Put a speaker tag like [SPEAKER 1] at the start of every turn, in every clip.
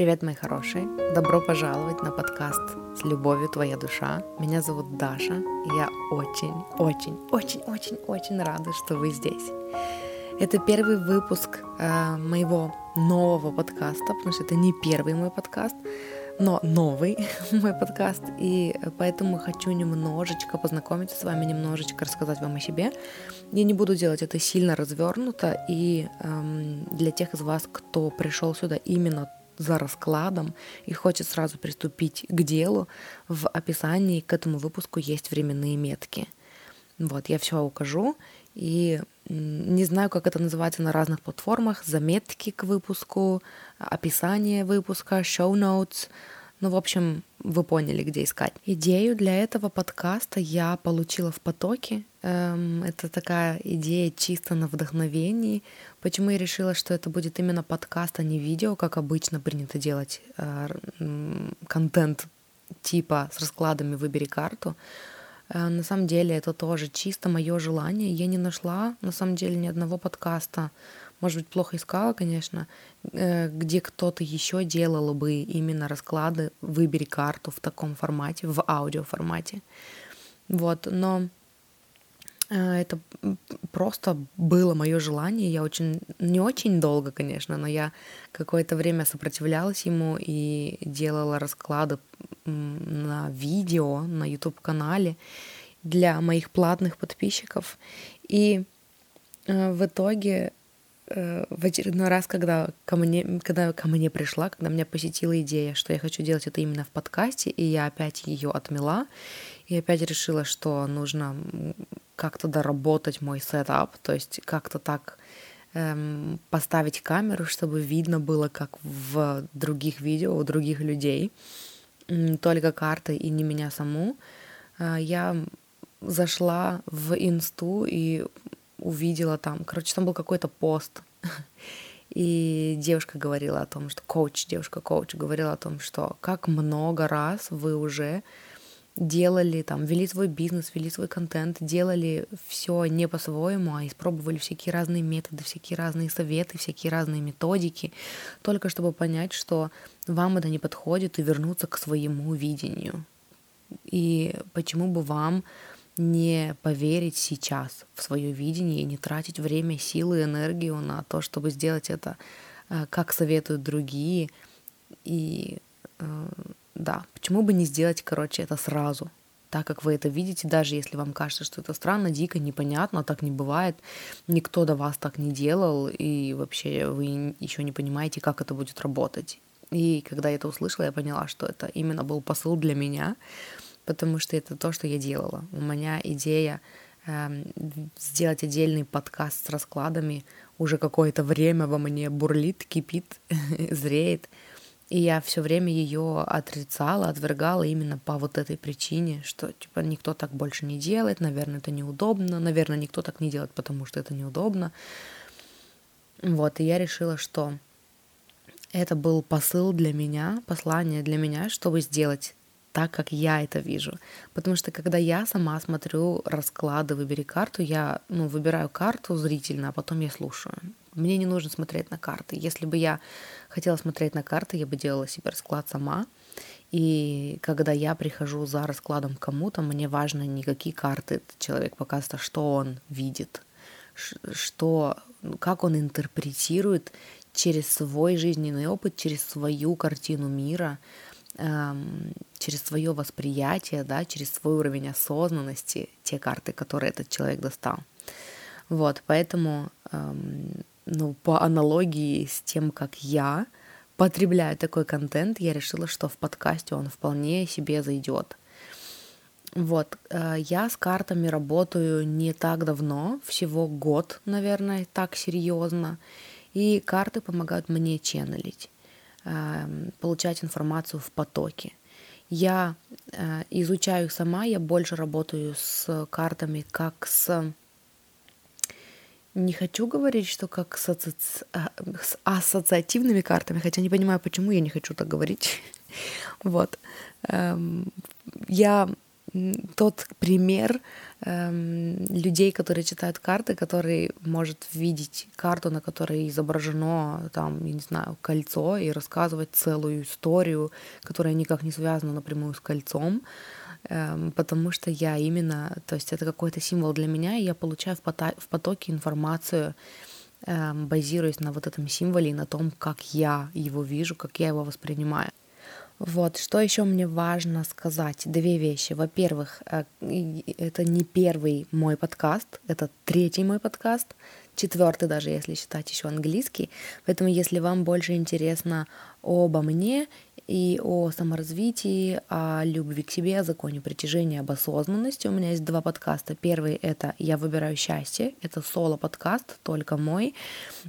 [SPEAKER 1] Привет, мои хорошие! Добро пожаловать на подкаст «С любовью твоя душа». Меня зовут Даша, и я очень, очень, очень, очень, очень рада, что вы здесь. Это первый выпуск э, моего нового подкаста, потому что это не первый мой подкаст, но новый мой подкаст, и поэтому хочу немножечко познакомиться с вами, немножечко рассказать вам о себе. Я не буду делать это сильно развернуто, и эм, для тех из вас, кто пришел сюда именно за раскладом и хочет сразу приступить к делу, в описании к этому выпуску есть временные метки. Вот, я все укажу, и не знаю, как это называется на разных платформах, заметки к выпуску, описание выпуска, show notes, ну, в общем, вы поняли, где искать. Идею для этого подкаста я получила в потоке. Эм, это такая идея чисто на вдохновении. Почему я решила, что это будет именно подкаст, а не видео, как обычно принято делать э, контент типа с раскладами «Выбери карту». Э, на самом деле это тоже чисто мое желание. Я не нашла, на самом деле, ни одного подкаста, может быть, плохо искала, конечно, э, где кто-то еще делал бы именно расклады «Выбери карту» в таком формате, в аудиоформате. Вот, но э, это просто было мое желание. Я очень, не очень долго, конечно, но я какое-то время сопротивлялась ему и делала расклады на видео, на YouTube-канале для моих платных подписчиков. И э, в итоге в очередной раз, когда ко мне, когда ко мне пришла, когда меня посетила идея, что я хочу делать это именно в подкасте, и я опять ее отмела, и опять решила, что нужно как-то доработать мой сетап, то есть как-то так эм, поставить камеру, чтобы видно было, как в других видео у других людей, только карты и не меня саму. Э, я зашла в инсту и увидела там, короче, там был какой-то пост, и девушка говорила о том, что коуч, девушка-коуч говорила о том, что как много раз вы уже делали, там, вели свой бизнес, вели свой контент, делали все не по-своему, а испробовали всякие разные методы, всякие разные советы, всякие разные методики, только чтобы понять, что вам это не подходит и вернуться к своему видению. И почему бы вам не поверить сейчас в свое видение и не тратить время, силы, энергию на то, чтобы сделать это, э, как советуют другие. И э, да, почему бы не сделать, короче, это сразу, так как вы это видите, даже если вам кажется, что это странно, дико, непонятно, так не бывает, никто до вас так не делал, и вообще вы еще не понимаете, как это будет работать. И когда я это услышала, я поняла, что это именно был посыл для меня, потому что это то, что я делала. У меня идея э, сделать отдельный подкаст с раскладами уже какое-то время во мне бурлит, кипит, зреет. И я все время ее отрицала, отвергала именно по вот этой причине, что типа никто так больше не делает, наверное, это неудобно, наверное, никто так не делает, потому что это неудобно. Вот, и я решила, что это был посыл для меня, послание для меня, чтобы сделать так, как я это вижу. Потому что когда я сама смотрю расклады «Выбери карту», я ну, выбираю карту зрительно, а потом я слушаю. Мне не нужно смотреть на карты. Если бы я хотела смотреть на карты, я бы делала себе расклад сама. И когда я прихожу за раскладом кому-то, мне важно не какие карты этот человек показывает, а что он видит, что, как он интерпретирует через свой жизненный опыт, через свою картину мира, через свое восприятие, да, через свой уровень осознанности те карты, которые этот человек достал. Вот, поэтому, эм, ну, по аналогии с тем, как я потребляю такой контент, я решила, что в подкасте он вполне себе зайдет. Вот, э, я с картами работаю не так давно, всего год, наверное, так серьезно, и карты помогают мне ченнелить. Эм, получать информацию в потоке. Я э, изучаю сама, я больше работаю с картами как с... Не хочу говорить, что как с, асоци... Э, с ассоциативными картами, хотя не понимаю, почему я не хочу так говорить. вот. Эм, я тот пример эм, людей, которые читают карты, который может видеть карту, на которой изображено там, я не знаю, кольцо и рассказывать целую историю, которая никак не связана напрямую с кольцом, эм, потому что я именно, то есть это какой-то символ для меня, и я получаю в, пота- в потоке информацию, эм, базируясь на вот этом символе и на том, как я его вижу, как я его воспринимаю. Вот, что еще мне важно сказать? Две вещи. Во-первых, э, это не первый мой подкаст, это третий мой подкаст, четвертый даже, если считать еще английский. Поэтому, если вам больше интересно обо мне и о саморазвитии, о любви к себе, о законе притяжения, об осознанности. У меня есть два подкаста. Первый — это «Я выбираю счастье». Это соло-подкаст, только мой.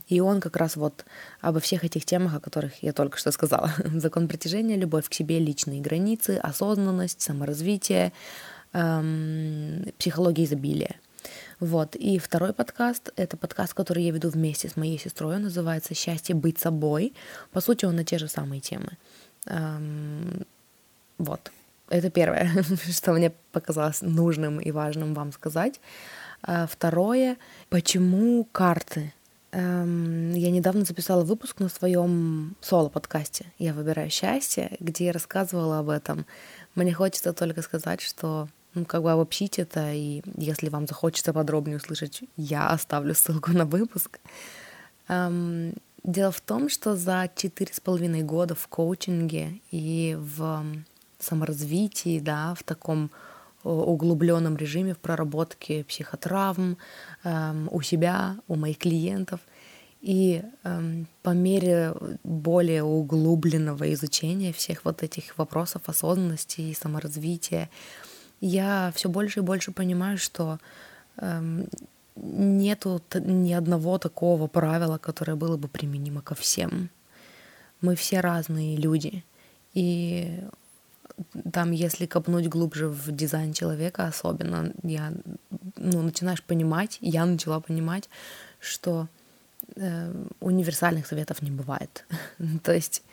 [SPEAKER 1] И он как раз вот обо всех этих темах, о которых я только что сказала. Закон притяжения, любовь к себе, личные границы, осознанность, саморазвитие, эм, психология изобилия. Вот. И второй подкаст — это подкаст, который я веду вместе с моей сестрой. Он называется «Счастье быть собой». По сути, он на те же самые темы. Вот. Это первое, что мне показалось нужным и важным вам сказать. А второе, почему карты? Я недавно записала выпуск на своем соло-подкасте «Я выбираю счастье», где я рассказывала об этом. Мне хочется только сказать, что ну, как бы обобщить это, и если вам захочется подробнее услышать, я оставлю ссылку на выпуск. Дело в том, что за четыре с половиной года в коучинге и в саморазвитии, да, в таком углубленном режиме в проработке психотравм эм, у себя, у моих клиентов. И эм, по мере более углубленного изучения всех вот этих вопросов осознанности и саморазвития, я все больше и больше понимаю, что эм, нету ни одного такого правила, которое было бы применимо ко всем. Мы все разные люди. И там, если копнуть глубже в дизайн человека, особенно, я, ну, начинаешь понимать, я начала понимать, что э, универсальных советов не бывает. То есть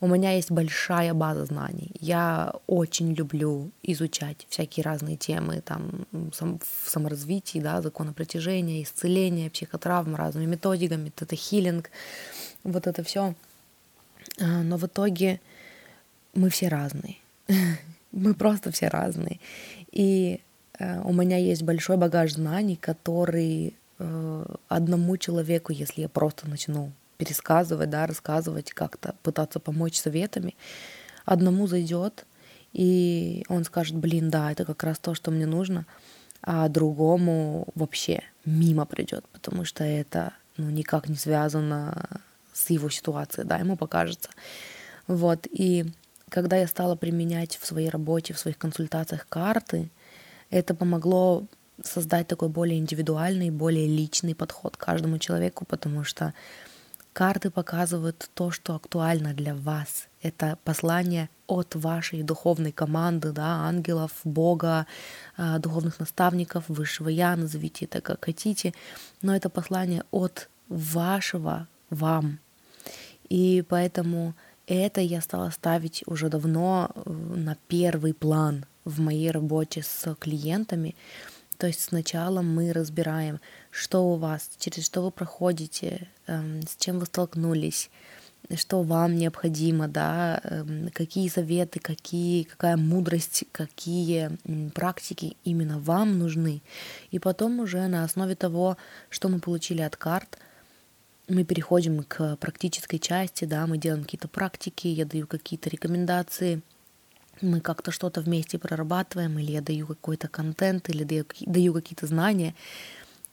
[SPEAKER 1] у меня есть большая база знаний. Я очень люблю изучать всякие разные темы там, сам, в саморазвитии, да, закона притяжения, исцеления, психотравм, разными методиками, это хилинг, вот это все. А, но в итоге мы все разные. мы просто все разные. И э, у меня есть большой багаж знаний, который э, одному человеку, если я просто начну пересказывать, да, рассказывать, как-то пытаться помочь советами, одному зайдет, и он скажет, блин, да, это как раз то, что мне нужно, а другому вообще мимо придет, потому что это ну, никак не связано с его ситуацией, да, ему покажется. Вот, и когда я стала применять в своей работе, в своих консультациях карты, это помогло создать такой более индивидуальный, более личный подход к каждому человеку, потому что Карты показывают то, что актуально для вас. Это послание от вашей духовной команды, да, ангелов, Бога, а, духовных наставников, высшего Я, назовите это как хотите, но это послание от вашего вам. И поэтому это я стала ставить уже давно э, на первый план в моей работе с клиентами, то есть сначала мы разбираем, что у вас, через что вы проходите, эм, с чем вы столкнулись, что вам необходимо, да, эм, какие советы, какие, какая мудрость, какие практики именно вам нужны. И потом уже на основе того, что мы получили от карт, мы переходим к практической части, да, мы делаем какие-то практики, я даю какие-то рекомендации – мы как-то что-то вместе прорабатываем, или я даю какой-то контент, или даю, даю какие-то знания,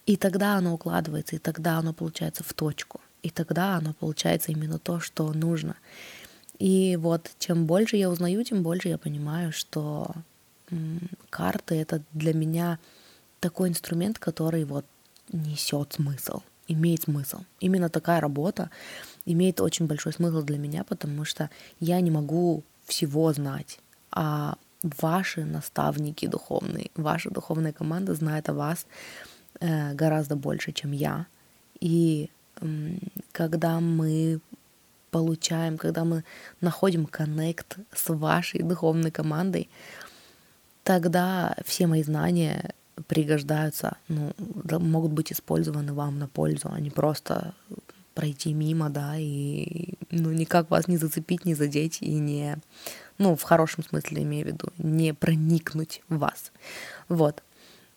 [SPEAKER 1] и тогда оно укладывается, и тогда оно получается в точку, и тогда оно получается именно то, что нужно. И вот чем больше я узнаю, тем больше я понимаю, что карты — это для меня такой инструмент, который вот несет смысл, имеет смысл. Именно такая работа имеет очень большой смысл для меня, потому что я не могу всего знать а ваши наставники духовные, ваша духовная команда знает о вас гораздо больше, чем я. И когда мы получаем, когда мы находим коннект с вашей духовной командой, тогда все мои знания пригождаются, ну, могут быть использованы вам на пользу, а не просто пройти мимо, да, и ну, никак вас не зацепить, не задеть и не, ну, в хорошем смысле имею в виду, не проникнуть в вас. Вот.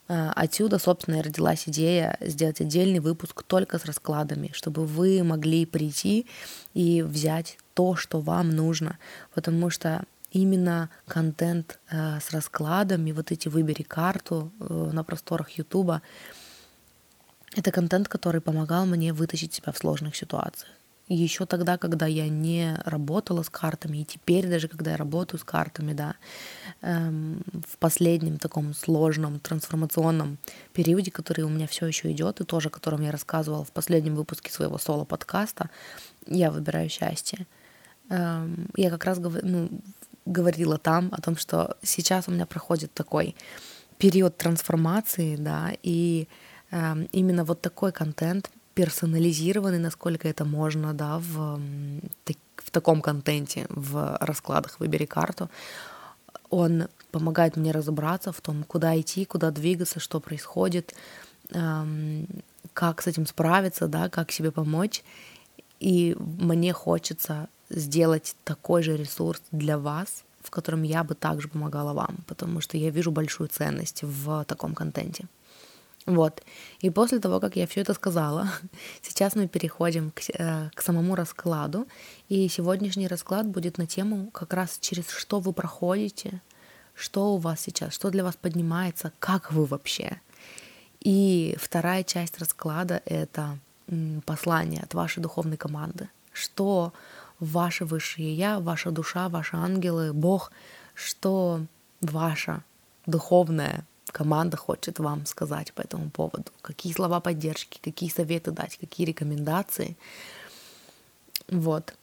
[SPEAKER 1] А, отсюда, собственно, и родилась идея сделать отдельный выпуск только с раскладами, чтобы вы могли прийти и взять то, что вам нужно, потому что именно контент э, с раскладами, вот эти выбери карту э, на просторах Ютуба, это контент, который помогал мне вытащить себя в сложных ситуациях. Еще тогда, когда я не работала с картами, и теперь даже, когда я работаю с картами, да, эм, в последнем таком сложном трансформационном периоде, который у меня все еще идет, и тоже, о котором я рассказывала в последнем выпуске своего соло-подкаста, я выбираю счастье. Эм, я как раз ну, говорила там о том, что сейчас у меня проходит такой период трансформации, да, и э, именно вот такой контент персонализированный, насколько это можно, да, в, в таком контенте, в раскладах «Выбери карту», он помогает мне разобраться в том, куда идти, куда двигаться, что происходит, как с этим справиться, да, как себе помочь. И мне хочется сделать такой же ресурс для вас, в котором я бы также помогала вам, потому что я вижу большую ценность в таком контенте. Вот. И после того, как я все это сказала, сейчас мы переходим к, э, к самому раскладу. И сегодняшний расклад будет на тему как раз через что вы проходите, что у вас сейчас, что для вас поднимается, как вы вообще. И вторая часть расклада — это послание от вашей духовной команды. Что ваше высшее я, ваша душа, ваши ангелы, Бог, что ваша духовная команда хочет вам сказать по этому поводу, какие слова поддержки, какие советы дать, какие рекомендации. Вот.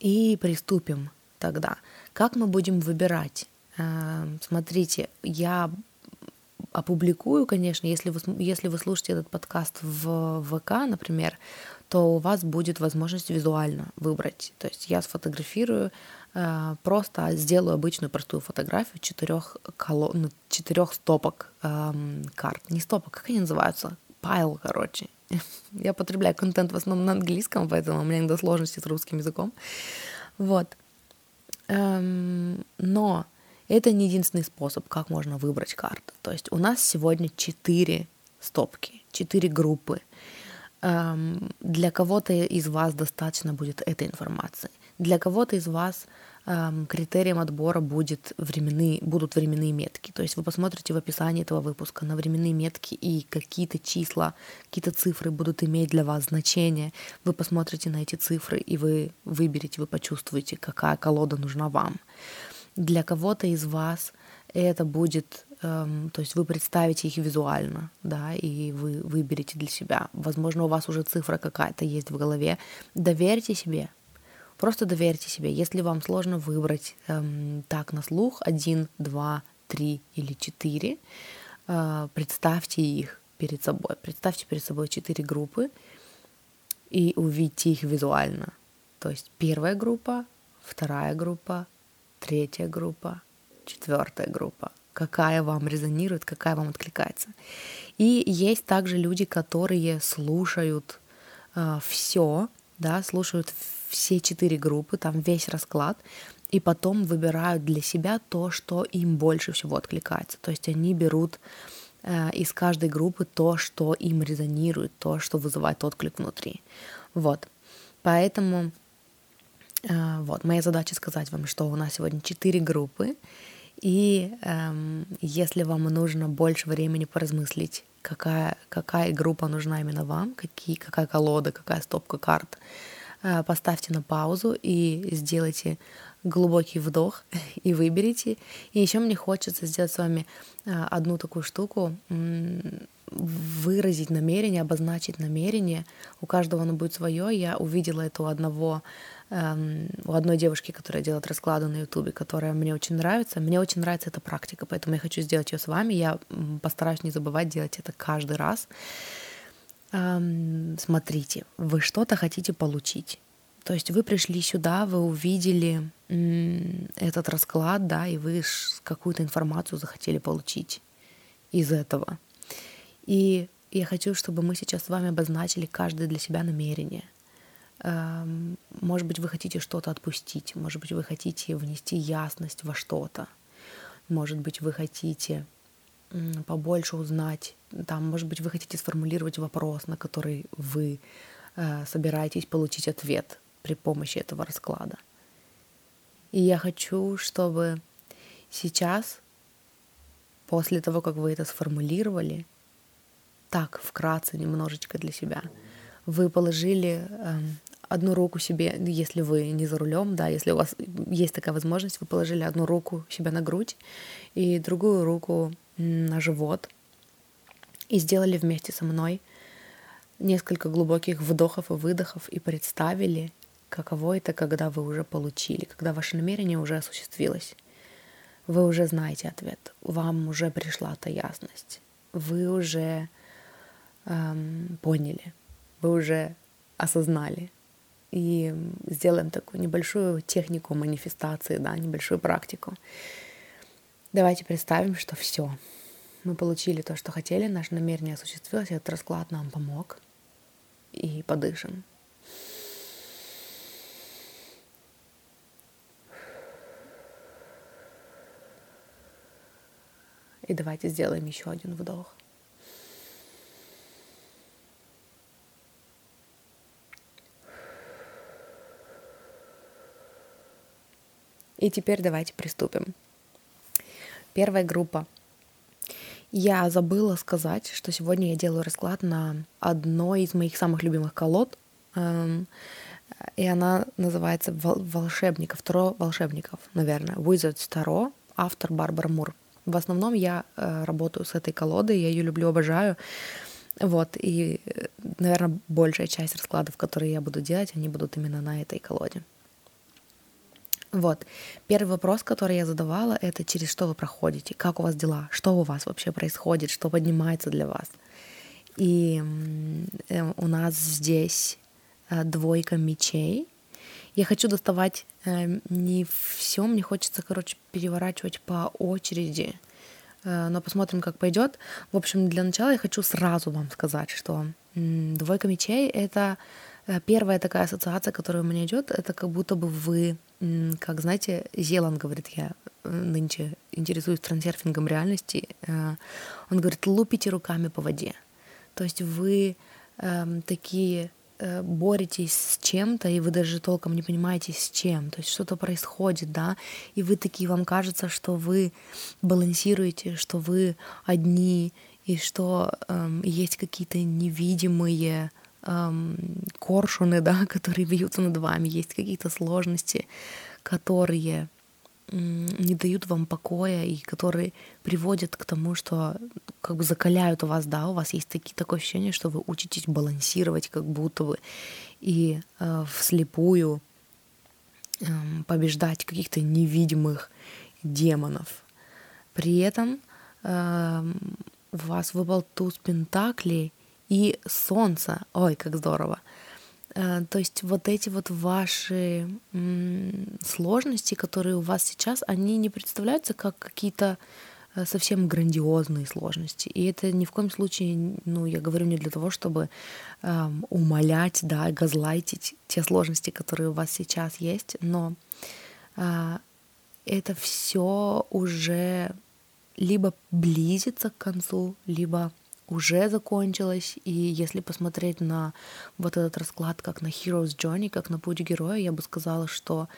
[SPEAKER 1] И приступим тогда. Как мы будем выбирать? Эм, смотрите, я опубликую, конечно, если вы, если вы слушаете этот подкаст в ВК, например, то у вас будет возможность визуально выбрать. То есть я сфотографирую, э, просто сделаю обычную простую фотографию четырех, коло... ну, четырех стопок эм, карт. Не стопок, как они называются? Пайл, короче. Я потребляю контент в основном на английском, поэтому у меня иногда сложности с русским языком. Вот. Эм, но это не единственный способ, как можно выбрать карты. То есть у нас сегодня четыре стопки, четыре группы. Эм, для кого-то из вас достаточно будет этой информации. Для кого-то из вас эм, критерием отбора будет временные, будут временные метки. То есть вы посмотрите в описании этого выпуска на временные метки и какие-то числа, какие-то цифры будут иметь для вас значение. Вы посмотрите на эти цифры и вы выберете, вы почувствуете, какая колода нужна вам. Для кого-то из вас это будет эм, то есть вы представите их визуально, да, и вы выберете для себя. Возможно, у вас уже цифра какая-то есть в голове. Доверьте себе, просто доверьте себе. Если вам сложно выбрать эм, так на слух один, два, три или четыре, э, представьте их перед собой. Представьте перед собой четыре группы и увидите их визуально. То есть первая группа, вторая группа, третья группа, четвертая группа, какая вам резонирует, какая вам откликается. И есть также люди, которые слушают э, все, да, слушают все четыре группы, там весь расклад, и потом выбирают для себя то, что им больше всего откликается. То есть они берут э, из каждой группы то, что им резонирует, то, что вызывает отклик внутри. Вот. Поэтому э, вот моя задача сказать вам, что у нас сегодня четыре группы, и эм, если вам нужно больше времени поразмыслить, какая, какая группа нужна именно вам, какие, какая колода, какая стопка карт, поставьте на паузу и сделайте глубокий вдох и выберите. И еще мне хочется сделать с вами э, одну такую штуку, выразить намерение, обозначить намерение. У каждого оно будет свое. Я увидела это у одного эм, у одной девушки, которая делает расклады на Ютубе, которая мне очень нравится. Мне очень нравится эта практика, поэтому я хочу сделать ее с вами. Я постараюсь не забывать делать это каждый раз. Смотрите, вы что-то хотите получить. То есть вы пришли сюда, вы увидели этот расклад, да, и вы какую-то информацию захотели получить из этого. И я хочу, чтобы мы сейчас с вами обозначили каждое для себя намерение. Может быть, вы хотите что-то отпустить, может быть, вы хотите внести ясность во что-то, может быть, вы хотите побольше узнать, там, может быть, вы хотите сформулировать вопрос, на который вы э, собираетесь получить ответ при помощи этого расклада. И я хочу, чтобы сейчас, после того, как вы это сформулировали, так вкратце немножечко для себя, вы положили э, одну руку себе, если вы не за рулем, да, если у вас есть такая возможность, вы положили одну руку себе на грудь и другую руку на живот и сделали вместе со мной несколько глубоких вдохов и выдохов и представили, каково это, когда вы уже получили, когда ваше намерение уже осуществилось. Вы уже знаете ответ, вам уже пришла та ясность, вы уже эм, поняли, вы уже осознали. И сделаем такую небольшую технику манифестации, да, небольшую практику. Давайте представим, что все. Мы получили то, что хотели, наше намерение осуществилось, этот расклад нам помог. И подышим. И давайте сделаем еще один вдох. И теперь давайте приступим. Первая группа. Я забыла сказать, что сегодня я делаю расклад на одной из моих самых любимых колод. Эм, и она называется «Волшебников», «Таро волшебников», наверное. Wizards Таро, автор Барбара Мур. В основном я э, работаю с этой колодой, я ее люблю, обожаю. Вот, и, э, наверное, большая часть раскладов, которые я буду делать, они будут именно на этой колоде. Вот. Первый вопрос, который я задавала, это через что вы проходите, как у вас дела, что у вас вообще происходит, что поднимается для вас. И э, у нас здесь э, двойка мечей. Я хочу доставать э, не все, мне хочется, короче, переворачивать по очереди, но посмотрим, как пойдет. В общем, для начала я хочу сразу вам сказать, что двойка мечей — это первая такая ассоциация, которая у меня идет, это как будто бы вы как, знаете, Зеланд говорит, я э, нынче интересуюсь трансерфингом реальности, э, он говорит, лупите руками по воде. То есть вы эм, такие э, боретесь с чем-то, и вы даже толком не понимаете, с чем. То есть что-то происходит, да, и вы такие, вам кажется, что вы балансируете, что вы одни, и что эм, есть какие-то невидимые эм, коршуны, да, которые бьются над вами, есть какие-то сложности, которые не дают вам покоя и которые приводят к тому, что как бы закаляют вас, да, у вас есть такие, такое ощущение, что вы учитесь балансировать как будто бы и э, вслепую э, побеждать каких-то невидимых демонов. При этом э, у вас выпал туз пентаклей, и солнце. Ой, как здорово. Э, то есть вот эти вот ваши сложности, которые у вас сейчас, они не представляются как какие-то э, совсем грандиозные сложности. И это ни в коем случае, ну, я говорю не для того, чтобы эм, умолять, да, газлайтить те сложности, которые у вас сейчас есть, но э, это все уже либо близится к концу, либо уже закончилась, и если посмотреть на вот этот расклад как на Hero's Journey, как на путь героя, я бы сказала, что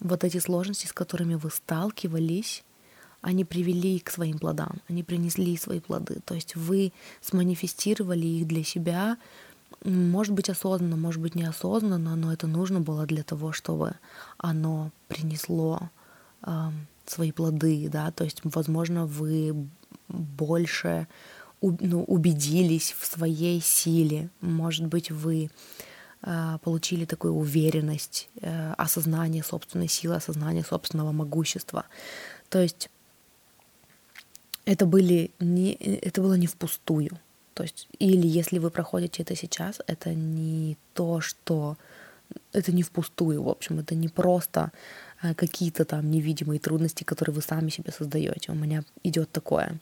[SPEAKER 1] вот эти сложности, с которыми вы сталкивались, они привели к своим плодам, они принесли свои плоды. То есть вы сманифестировали их для себя, может быть осознанно, может быть неосознанно, но это нужно было для того, чтобы оно принесло э, свои плоды, да, то есть, возможно, вы больше ну, убедились в своей силе. Может быть, вы э, получили такую уверенность, э, осознание собственной силы, осознание собственного могущества. То есть это, были не, это было не впустую. То есть, или если вы проходите это сейчас, это не то, что это не впустую, в общем, это не просто э, какие-то там невидимые трудности, которые вы сами себе создаете. У меня идет такое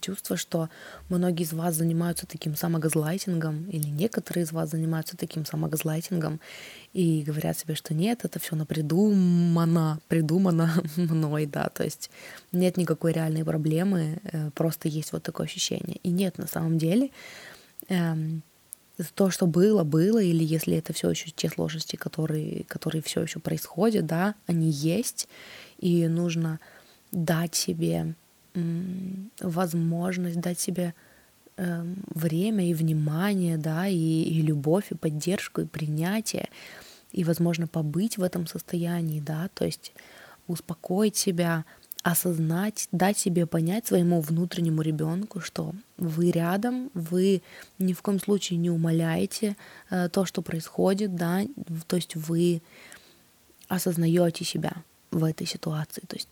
[SPEAKER 1] чувство, что многие из вас занимаются таким самогазлайтингом, или некоторые из вас занимаются таким самогазлайтингом, и говорят себе, что нет, это все напридумано, придумано мной, да, то есть нет никакой реальной проблемы, э, просто есть вот такое ощущение. И нет, на самом деле, эм, то, что было, было, или если это все еще те сложности, которые, которые все еще происходят, да, они есть, и нужно дать себе возможность, дать себе э, время и внимание, да, и, и любовь, и поддержку, и принятие, и, возможно, побыть в этом состоянии, да, то есть успокоить себя, осознать, дать себе понять своему внутреннему ребенку, что вы рядом, вы ни в коем случае не умоляете э, то, что происходит, да, то есть вы осознаете себя в этой ситуации, то есть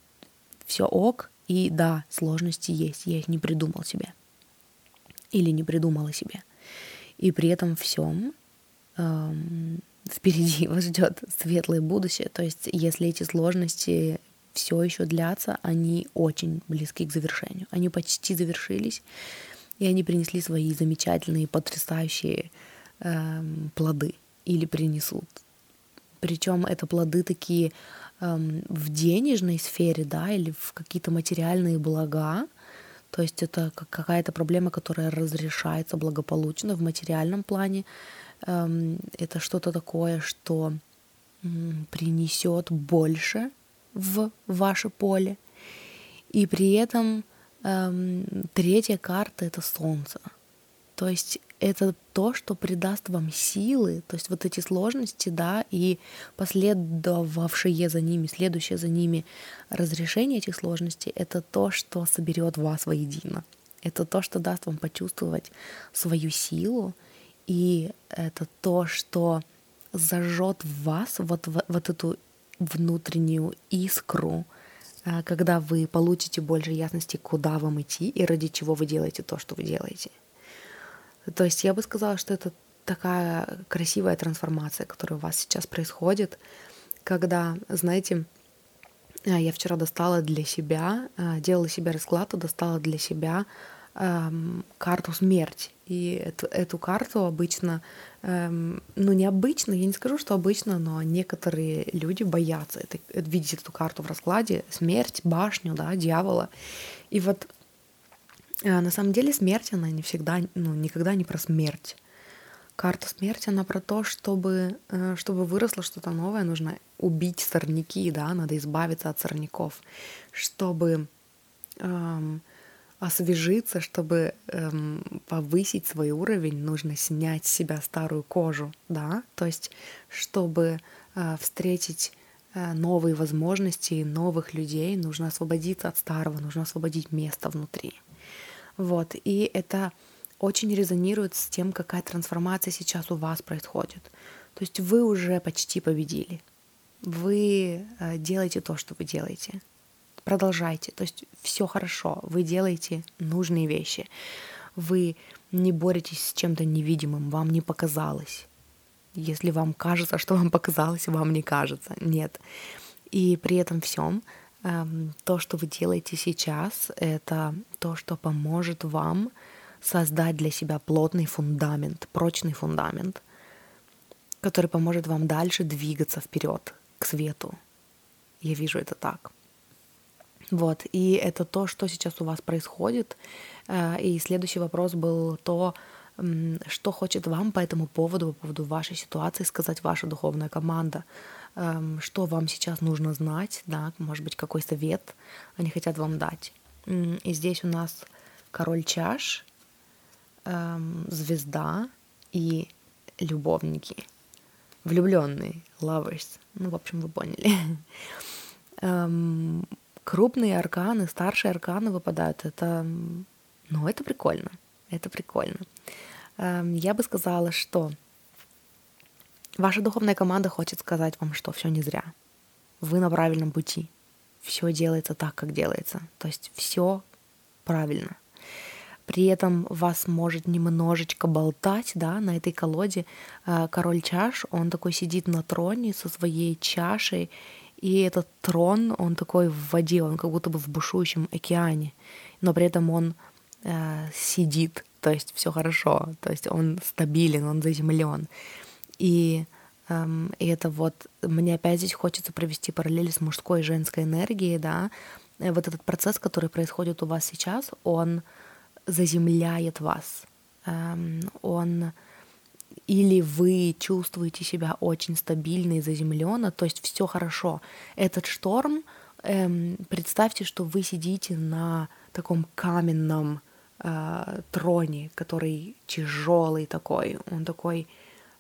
[SPEAKER 1] все ок, и да, сложности есть, я их не придумал себе или не придумала себе, и при этом всем эм, впереди вас ждет светлое будущее, то есть если эти сложности все еще длятся, они очень близки к завершению. Они почти завершились, и они принесли свои замечательные, потрясающие эм, плоды или принесут. Причем это плоды такие в денежной сфере, да, или в какие-то материальные блага. То есть это какая-то проблема, которая разрешается благополучно в материальном плане. Эм, это что-то такое, что принесет больше, в ваше поле. И при этом эм, третья карта это Солнце. То есть это то, что придаст вам силы, то есть вот эти сложности, да, и последовавшие за ними, следующее за ними разрешение этих сложностей, это то, что соберет вас воедино. Это то, что даст вам почувствовать свою силу, и это то, что зажжет в вас вот, вот эту внутреннюю искру, э, когда вы получите больше ясности, куда вам идти и ради чего вы делаете то, что вы делаете. То есть я бы сказала, что это такая красивая трансформация, которая у вас сейчас происходит, когда, знаете, э, я вчера достала для себя, э, делала себе расклад, достала для себя эм, карту смерть. И эту, эту карту обычно, эм, ну необычно, я не скажу, что обычно, но некоторые люди боятся это, видеть эту карту в раскладе, смерть, башню, да, дьявола. И вот на самом деле смерть, она не всегда, ну никогда не про смерть. Карта смерти, она про то, чтобы, э, чтобы выросло что-то новое, нужно убить сорняки, да, надо избавиться от сорняков, чтобы эм, освежиться, чтобы эм, повысить свой уровень, нужно снять с себя старую кожу, да, то есть чтобы э, встретить э, новые возможности, новых людей, нужно освободиться от старого, нужно освободить место внутри. Вот, и это очень резонирует с тем, какая трансформация сейчас у вас происходит. То есть вы уже почти победили. Вы э, делаете то, что вы делаете продолжайте. То есть все хорошо, вы делаете нужные вещи. Вы не боретесь с чем-то невидимым, вам не показалось. Если вам кажется, что вам показалось, вам не кажется. Нет. И при этом всем то, что вы делаете сейчас, это то, что поможет вам создать для себя плотный фундамент, прочный фундамент, который поможет вам дальше двигаться вперед к свету. Я вижу это так. Вот, и это то, что сейчас у вас происходит. Э, и следующий вопрос был то, что хочет вам по этому поводу, по поводу вашей ситуации сказать ваша духовная команда, эм, что вам сейчас нужно знать, да, может быть, какой совет они хотят вам дать. И здесь у нас король чаш, эм, звезда и любовники, влюбленные, lovers. Ну, в общем, вы поняли. Эм, крупные арканы, старшие арканы выпадают. Это, ну, это прикольно. Это прикольно. Эм, я бы сказала, что ваша духовная команда хочет сказать вам, что все не зря. Вы на правильном пути. Все делается так, как делается. То есть все правильно. при этом вас может немножечко болтать, да, на этой колоде. Э, король чаш, он такой сидит на троне со своей чашей, и этот трон, он такой в воде, он как будто бы в бушующем океане, но при этом он э, сидит, то есть все хорошо, то есть он стабилен, он заземлен. И, эм, и это вот, мне опять здесь хочется провести параллели с мужской и женской энергией, да, вот этот процесс, который происходит у вас сейчас, он заземляет вас, эм, он или вы чувствуете себя очень стабильно и заземленно, то есть все хорошо. Этот шторм, эм, представьте, что вы сидите на таком каменном э, троне, который тяжелый такой, он такой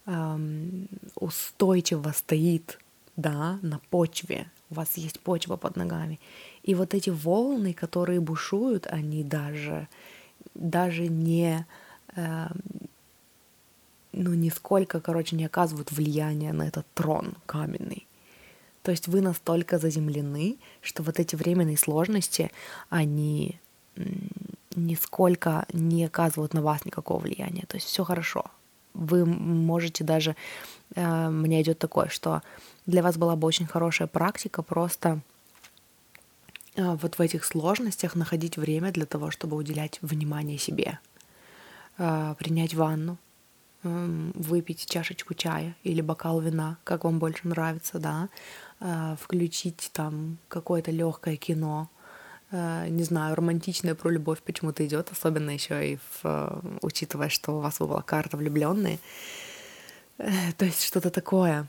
[SPEAKER 1] эм, устойчиво стоит, да, на почве. У вас есть почва под ногами. И вот эти волны, которые бушуют, они даже, даже не, э, ну, нисколько, короче, не оказывают влияния на этот трон каменный. То есть вы настолько заземлены, что вот эти временные сложности, они нисколько не оказывают на вас никакого влияния. То есть все хорошо. Вы можете даже... Э, мне идет такое, что для вас была бы очень хорошая практика просто э, вот в этих сложностях находить время для того, чтобы уделять внимание себе. Э, принять ванну, выпить чашечку чая или бокал вина, как вам больше нравится, да, включить там какое-то легкое кино, не знаю, романтичная про любовь почему-то идет, особенно еще и в, э, учитывая, что у вас была карта влюбленные. Э, то есть что-то такое.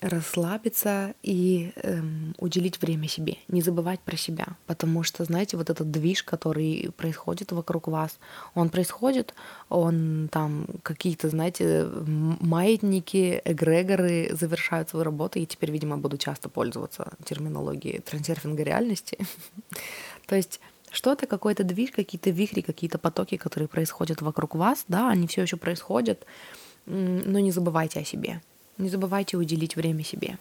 [SPEAKER 1] Расслабиться и эм, уделить время себе, не забывать про себя, потому что, знаете, вот этот движ, который происходит вокруг вас, он происходит, он там какие-то, знаете, маятники, эгрегоры завершают свою работу, и теперь, видимо, буду часто пользоваться терминологией трансерфинга реальности. То есть что-то, какой-то движ, какие-то вихри, какие-то потоки, которые происходят вокруг вас, да, они все еще происходят, но не забывайте о себе. Не забывайте уделить время себе.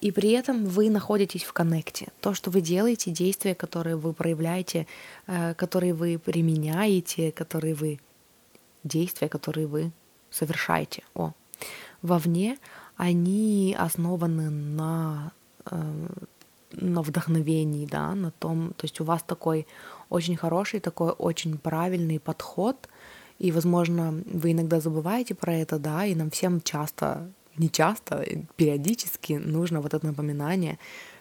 [SPEAKER 1] И при этом вы находитесь в коннекте. То, что вы делаете, действия, которые вы проявляете, э, которые вы применяете, которые вы действия, которые вы совершаете. О, вовне они основаны на э, на вдохновении, да, на том, то есть у вас такой очень хороший, такой очень правильный подход, и, возможно, вы иногда забываете про это, да, и нам всем часто, не часто, периодически нужно вот это напоминание,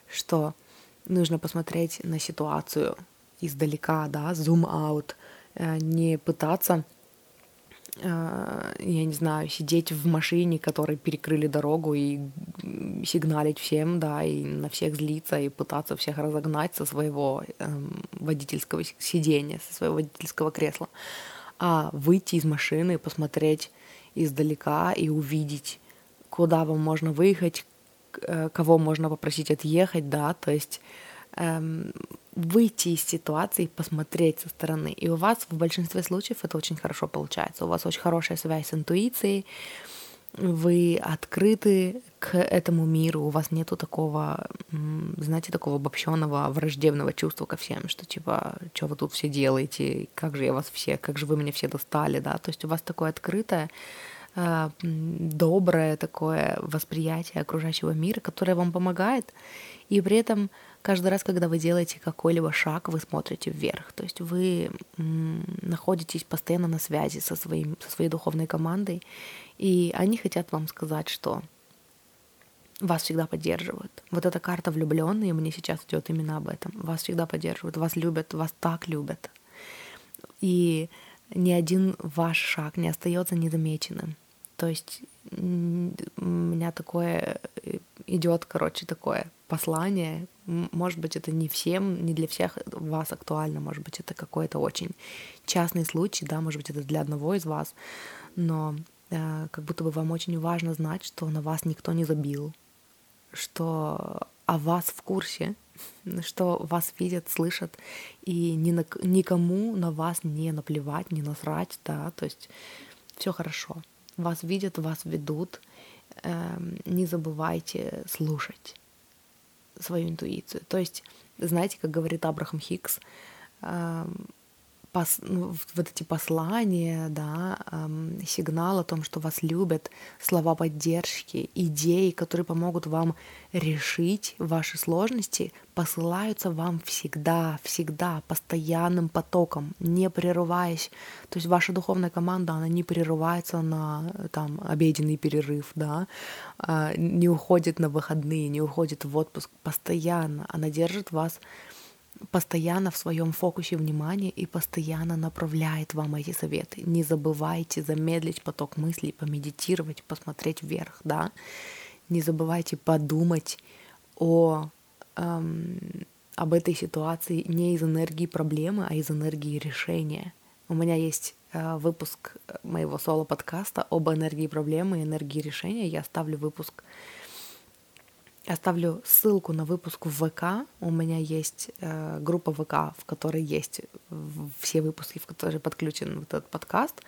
[SPEAKER 1] что нужно посмотреть на ситуацию издалека, да, zoom out, э, не пытаться я не знаю, сидеть в машине, которой перекрыли дорогу и сигналить всем, да, и на всех злиться, и пытаться всех разогнать со своего эм, водительского сидения, со своего водительского кресла, а выйти из машины, посмотреть издалека и увидеть, куда вам можно выехать, э, кого можно попросить отъехать, да, то есть эм, выйти из ситуации, посмотреть со стороны. И у вас в большинстве случаев это очень хорошо получается. У вас очень хорошая связь с интуицией, вы открыты к этому миру, у вас нету такого, знаете, такого обобщенного враждебного чувства ко всем, что типа, что вы тут все делаете, как же я вас все, как же вы меня все достали, да, то есть у вас такое открытое, э, доброе такое восприятие окружающего мира, которое вам помогает, и при этом каждый раз, когда вы делаете какой-либо шаг, вы смотрите вверх. То есть вы находитесь постоянно на связи со, своим, со своей духовной командой, и они хотят вам сказать, что вас всегда поддерживают. Вот эта карта влюбленные мне сейчас идет именно об этом. Вас всегда поддерживают, вас любят, вас так любят. И ни один ваш шаг не остается незамеченным. То есть у меня такое э, идет, короче, такое послание. Может быть, это не всем, не для всех вас актуально, может быть, это какой-то очень частный случай, да, может быть, это для одного из вас, но э, как будто бы вам очень важно знать, что на вас никто не забил, что о вас в курсе, что вас видят, слышат, и ни на, никому на вас не наплевать, не насрать, да, то есть все хорошо. Вас видят, вас ведут, эм, не забывайте слушать свою интуицию. То есть, знаете, как говорит Абрахам Хикс, пос, ну, вот эти послания, да, эм, сигнал о том, что вас любят, слова поддержки, идеи, которые помогут вам решить ваши сложности, посылаются вам всегда, всегда, постоянным потоком, не прерываясь. То есть ваша духовная команда, она не прерывается на там обеденный перерыв, да, э, не уходит на выходные, не уходит в отпуск, постоянно. Она держит вас постоянно в своем фокусе внимания и постоянно направляет вам эти советы. Не забывайте замедлить поток мыслей, помедитировать, посмотреть вверх, да. Не забывайте подумать о, эм, об этой ситуации не из энергии проблемы, а из энергии решения. У меня есть э, выпуск моего соло-подкаста об энергии проблемы и энергии решения. Я оставлю выпуск Оставлю ссылку на выпуск в ВК. У меня есть э, группа ВК, в которой есть все выпуски, в которые подключен вот этот подкаст.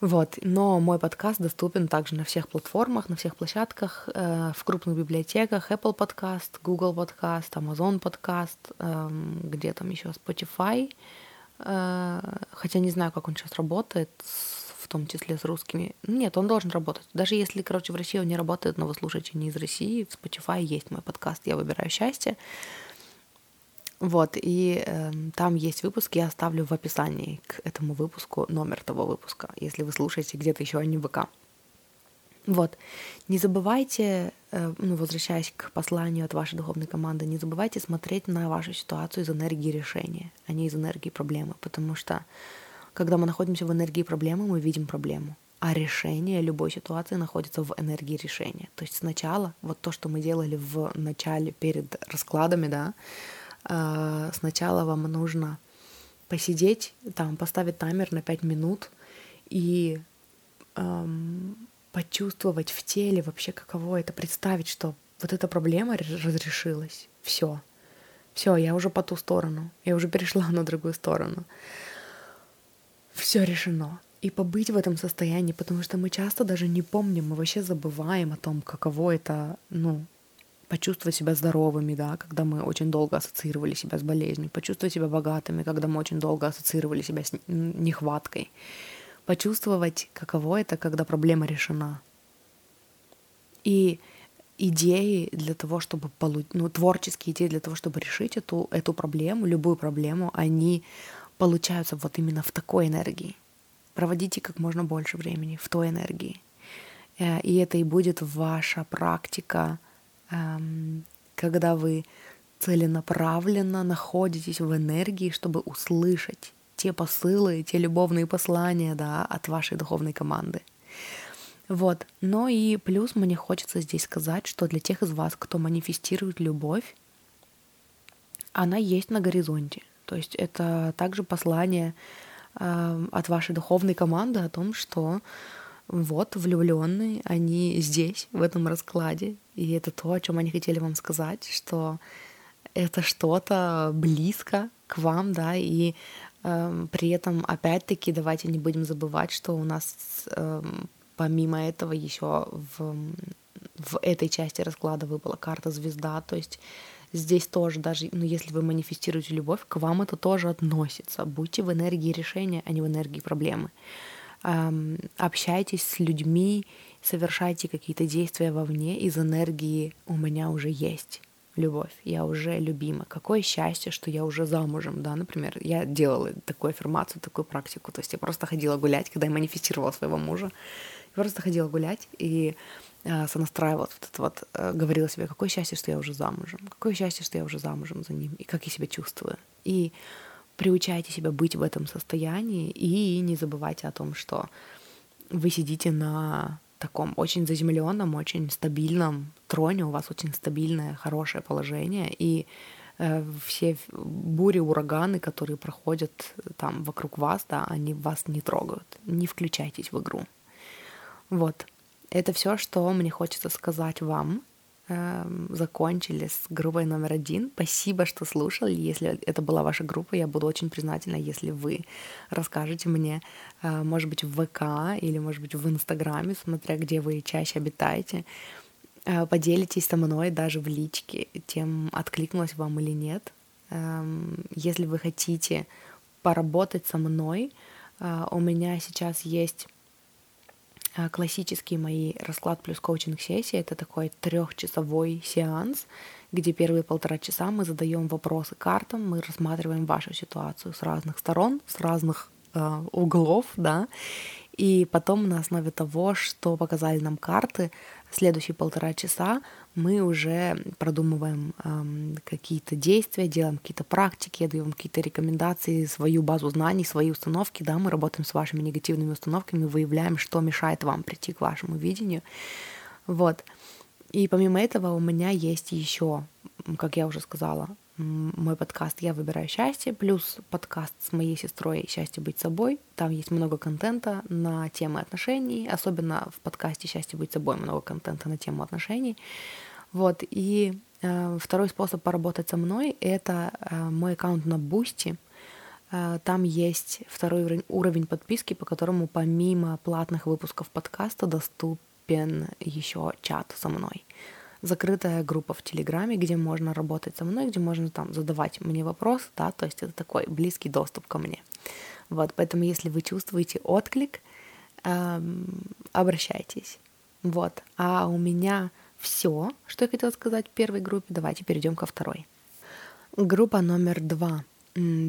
[SPEAKER 1] Вот. Но мой подкаст доступен также на всех платформах, на всех площадках, э, в крупных библиотеках, Apple Podcast, Google Podcast, Amazon Podcast, э, где там еще Spotify. Э, хотя не знаю, как он сейчас работает том числе с русскими. Нет, он должен работать. Даже если, короче, в России он не работает, но вы слушаете не из России, в Spotify есть мой подкаст «Я выбираю счастье». Вот, и э, там есть выпуск, я оставлю в описании к этому выпуску номер того выпуска, если вы слушаете где-то еще, а не ВК. Вот, не забывайте, э, ну, возвращаясь к посланию от вашей духовной команды, не забывайте смотреть на вашу ситуацию из энергии решения, а не из энергии проблемы, потому что когда мы находимся в энергии проблемы, мы видим проблему. А решение любой ситуации находится в энергии решения. То есть сначала, вот то, что мы делали в начале перед раскладами, да, э, сначала вам нужно посидеть, там, поставить таймер на 5 минут и эм, почувствовать в теле вообще, каково это, представить, что вот эта проблема разрешилась. Все. Все, я уже по ту сторону. Я уже перешла на другую сторону все решено. И побыть в этом состоянии, потому что мы часто даже не помним, мы вообще забываем о том, каково это, ну, почувствовать себя здоровыми, да, когда мы очень долго ассоциировали себя с болезнью, почувствовать себя богатыми, когда мы очень долго ассоциировали себя с нехваткой, почувствовать, каково это, когда проблема решена. И идеи для того, чтобы получить, ну, творческие идеи для того, чтобы решить эту, эту проблему, любую проблему, они получаются вот именно в такой энергии. Проводите как можно больше времени в той энергии. Э, и это и будет ваша практика, эм, когда вы целенаправленно находитесь в энергии, чтобы услышать те посылы, те любовные послания да, от вашей духовной команды. Вот. Но и плюс мне хочется здесь сказать, что для тех из вас, кто манифестирует любовь, она есть на горизонте. То есть это также послание э, от вашей духовной команды о том, что вот влюбленные, они здесь, в этом раскладе. И это то, о чем они хотели вам сказать, что это что-то близко к вам, да, и э, при этом, опять-таки, давайте не будем забывать, что у нас э, помимо этого еще в, в этой части расклада выпала карта звезда, то есть здесь тоже, даже ну, если вы манифестируете любовь, к вам это тоже относится. Будьте в энергии решения, а не в энергии проблемы. Общайтесь с людьми, совершайте какие-то действия вовне из энергии «у меня уже есть» любовь, я уже любима. Какое счастье, что я уже замужем, да, например. Я делала такую аффирмацию, такую практику. То есть я просто ходила гулять, когда я манифестировала своего мужа. Я просто ходила гулять, и Э, сонастраивала вот это вот, э, говорила себе, какое счастье, что я уже замужем, какое счастье, что я уже замужем за ним, и как я себя чувствую. И приучайте себя быть в этом состоянии, и не забывайте о том, что вы сидите на таком очень заземленном, очень стабильном троне, у вас очень стабильное, хорошее положение, и э, все бури, ураганы, которые проходят там вокруг вас, да, они вас не трогают. Не включайтесь в игру. Вот. Это все, что мне хочется сказать вам. Эм, закончили с группой номер один. Спасибо, что слушали. Если это была ваша группа, я буду очень признательна, если вы расскажете мне, э, может быть, в ВК или, может быть, в Инстаграме, смотря где вы чаще обитаете. Э, поделитесь со мной даже в личке тем, откликнулось вам или нет. Эм, если вы хотите поработать со мной, а, у меня сейчас есть а, классические мои расклад плюс коучинг сессии. Это такой трехчасовой сеанс, где первые полтора часа мы задаем вопросы картам, мы рассматриваем вашу ситуацию с разных сторон, с разных э, углов, да, и потом на основе того, что показали нам карты, следующие полтора часа мы уже продумываем эм, какие-то действия, делаем какие-то практики, даем какие-то рекомендации, свою базу знаний, свои установки, да, мы работаем с вашими негативными установками, выявляем, что мешает вам прийти к вашему видению. Вот. И помимо этого у меня есть еще, как я уже сказала, мой подкаст «Я выбираю счастье», плюс подкаст с моей сестрой «Счастье быть собой». Там есть много контента на темы отношений, особенно в подкасте «Счастье быть собой» много контента на тему отношений. Вот, и э, второй способ поработать со мной — это э, мой аккаунт на Boosty. Э, там есть второй уровень, уровень подписки, по которому помимо платных выпусков подкаста доступен еще чат со мной закрытая группа в Телеграме, где можно работать со мной, где можно там задавать мне вопросы, да, то есть это такой близкий доступ ко мне. Вот, поэтому если вы чувствуете отклик, эм, обращайтесь. Вот, а у меня все, что я хотела сказать в первой группе. Давайте перейдем ко второй. Группа номер два.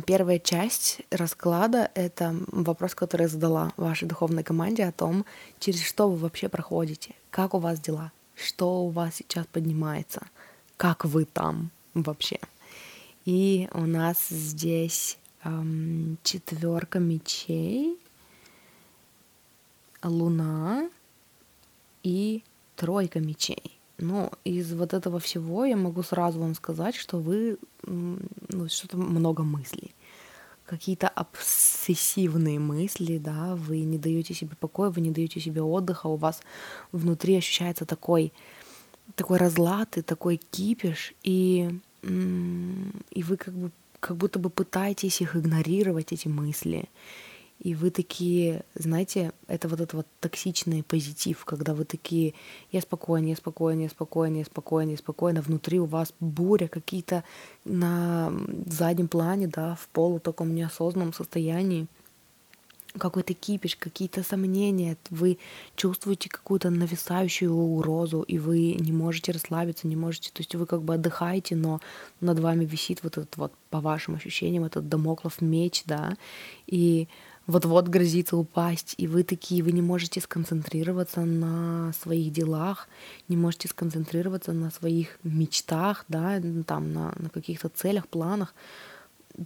[SPEAKER 1] Первая часть расклада — это вопрос, который задала вашей духовной команде о том, через что вы вообще проходите, как у вас дела, что у вас сейчас поднимается, как вы там вообще. И у нас здесь эм, четверка мечей, луна и тройка мечей. Ну, из вот этого всего я могу сразу вам сказать, что вы ну, что-то много мыслей какие-то обсессивные мысли, да, вы не даете себе покоя, вы не даете себе отдыха, у вас внутри ощущается такой, такой разлад и такой кипиш, и, и вы как бы как будто бы пытаетесь их игнорировать, эти мысли, и вы такие, знаете, это вот этот вот токсичный позитив, когда вы такие, я спокойно, я спокойно, я спокойно, я спокойно, я спокойно, внутри у вас буря, какие-то на заднем плане, да, в полу таком неосознанном состоянии, какой-то кипиш, какие-то сомнения, вы чувствуете какую-то нависающую угрозу, и вы не можете расслабиться, не можете, то есть вы как бы отдыхаете, но над вами висит вот этот вот, по вашим ощущениям, этот домоклов меч, да, и вот-вот грозится упасть, и вы такие, вы не можете сконцентрироваться на своих делах, не можете сконцентрироваться на своих мечтах, да, там, на, на каких-то целях, планах,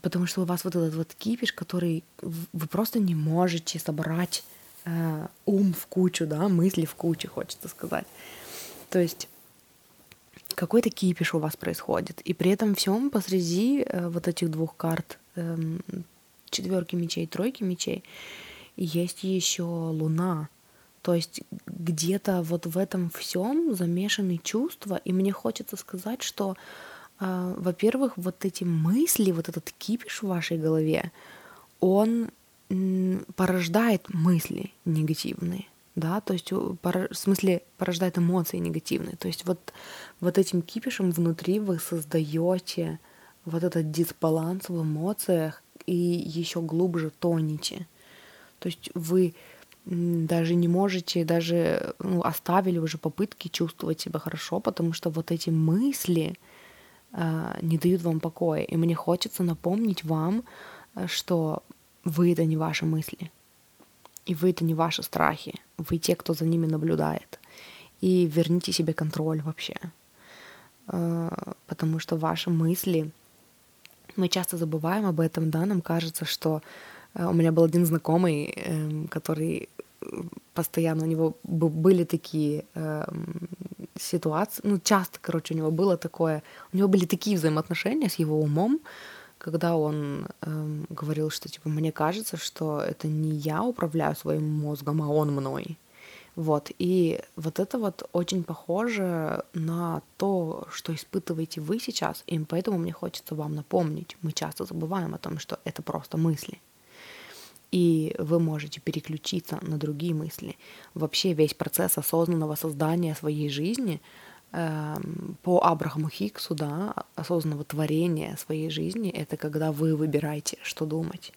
[SPEAKER 1] потому что у вас вот этот вот кипиш, который вы просто не можете собрать э, ум в кучу, да, мысли в кучу, хочется сказать. То есть какой-то кипиш у вас происходит, и при этом всем посреди э, вот этих двух карт э, четверки мечей, тройки мечей, есть еще луна. То есть где-то вот в этом всем замешаны чувства, и мне хочется сказать, что, э, во-первых, вот эти мысли, вот этот кипиш в вашей голове, он порождает мысли негативные, да, то есть в смысле порождает эмоции негативные. То есть вот, вот этим кипишем внутри вы создаете вот этот дисбаланс в эмоциях, и еще глубже тонете. То есть вы даже не можете, даже ну, оставили уже попытки чувствовать себя хорошо, потому что вот эти мысли э, не дают вам покоя. И мне хочется напомнить вам, что вы это не ваши мысли, и вы это не ваши страхи, вы те, кто за ними наблюдает. И верните себе контроль вообще, э, потому что ваши мысли мы часто забываем об этом, да, нам кажется, что э, у меня был один знакомый, эм, который э, постоянно у него были такие эм, ситуации, ну часто, короче, у него было такое, у него были такие взаимоотношения с его умом, когда он эм, говорил, что типа мне кажется, что это не я управляю своим мозгом, а он мной. Вот, и вот это вот очень похоже на то, что испытываете вы сейчас, и поэтому мне хочется вам напомнить. Мы часто забываем о том, что это просто мысли. И вы можете переключиться на другие мысли. Вообще весь процесс осознанного создания своей жизни э, по Абрахаму Хиксу, да, осознанного творения своей жизни, это когда вы выбираете, что думать.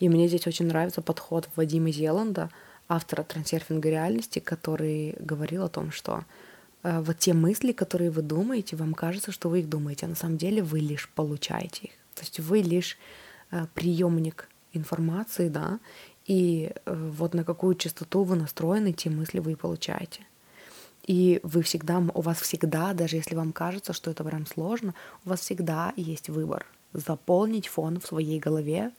[SPEAKER 1] И мне здесь очень нравится подход Вадима Зеланда, автора трансерфинга реальности, который говорил о том, что э, вот те мысли, которые вы думаете, вам кажется, что вы их думаете, а на самом деле вы лишь получаете их. То есть вы лишь э, приемник информации, да, и э, вот на какую частоту вы настроены, те мысли вы и получаете. И вы всегда, у вас всегда, даже если вам кажется, что это прям сложно, у вас всегда есть выбор заполнить фон в своей голове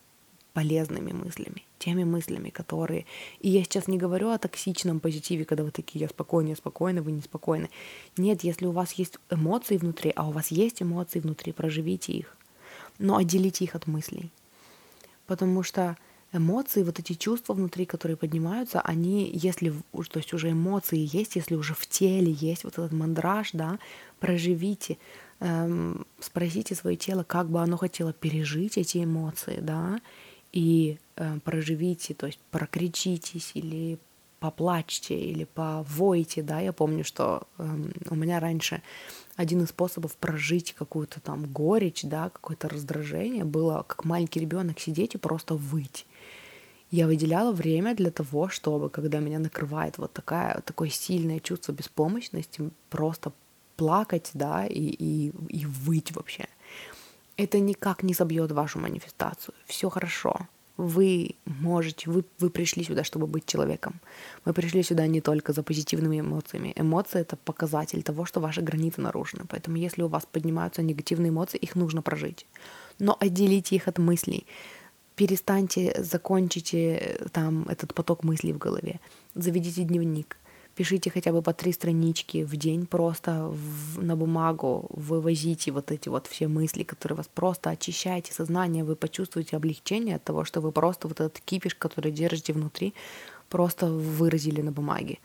[SPEAKER 1] полезными мыслями, теми мыслями, которые... И я сейчас не говорю о токсичном позитиве, когда вы такие, я спокойный, я спокойный, вы неспокойны. Нет, если у вас есть эмоции внутри, а у вас есть эмоции внутри, проживите их, но отделите их от мыслей. Потому что эмоции, вот эти чувства внутри, которые поднимаются, они, если, то есть уже эмоции есть, если уже в теле есть вот этот мандраж, да, проживите, эм, спросите свое тело, как бы оно хотело пережить эти эмоции, да, и э, проживите, то есть прокричитесь или поплачьте или повойте, да, я помню, что э, у меня раньше один из способов прожить какую-то там горечь, да, какое-то раздражение было как маленький ребенок сидеть и просто выть я выделяла время для того, чтобы, когда меня накрывает вот такая, такое сильное чувство беспомощности, просто плакать, да, и, и, и выть вообще. Это никак не забьет вашу манифестацию. Все хорошо. Вы можете, вы, вы пришли сюда, чтобы быть человеком. Мы пришли сюда не только за позитивными эмоциями. Эмоции — это показатель того, что ваши границы нарушены. Поэтому если у вас поднимаются негативные эмоции, их нужно прожить. Но отделите их от мыслей перестаньте, закончите там этот поток мыслей в голове, заведите дневник, пишите хотя бы по три странички в день просто в, на бумагу, вывозите вот эти вот все мысли, которые вас просто очищаете сознание, вы почувствуете облегчение от того, что вы просто вот этот кипиш, который держите внутри, просто выразили на бумаге.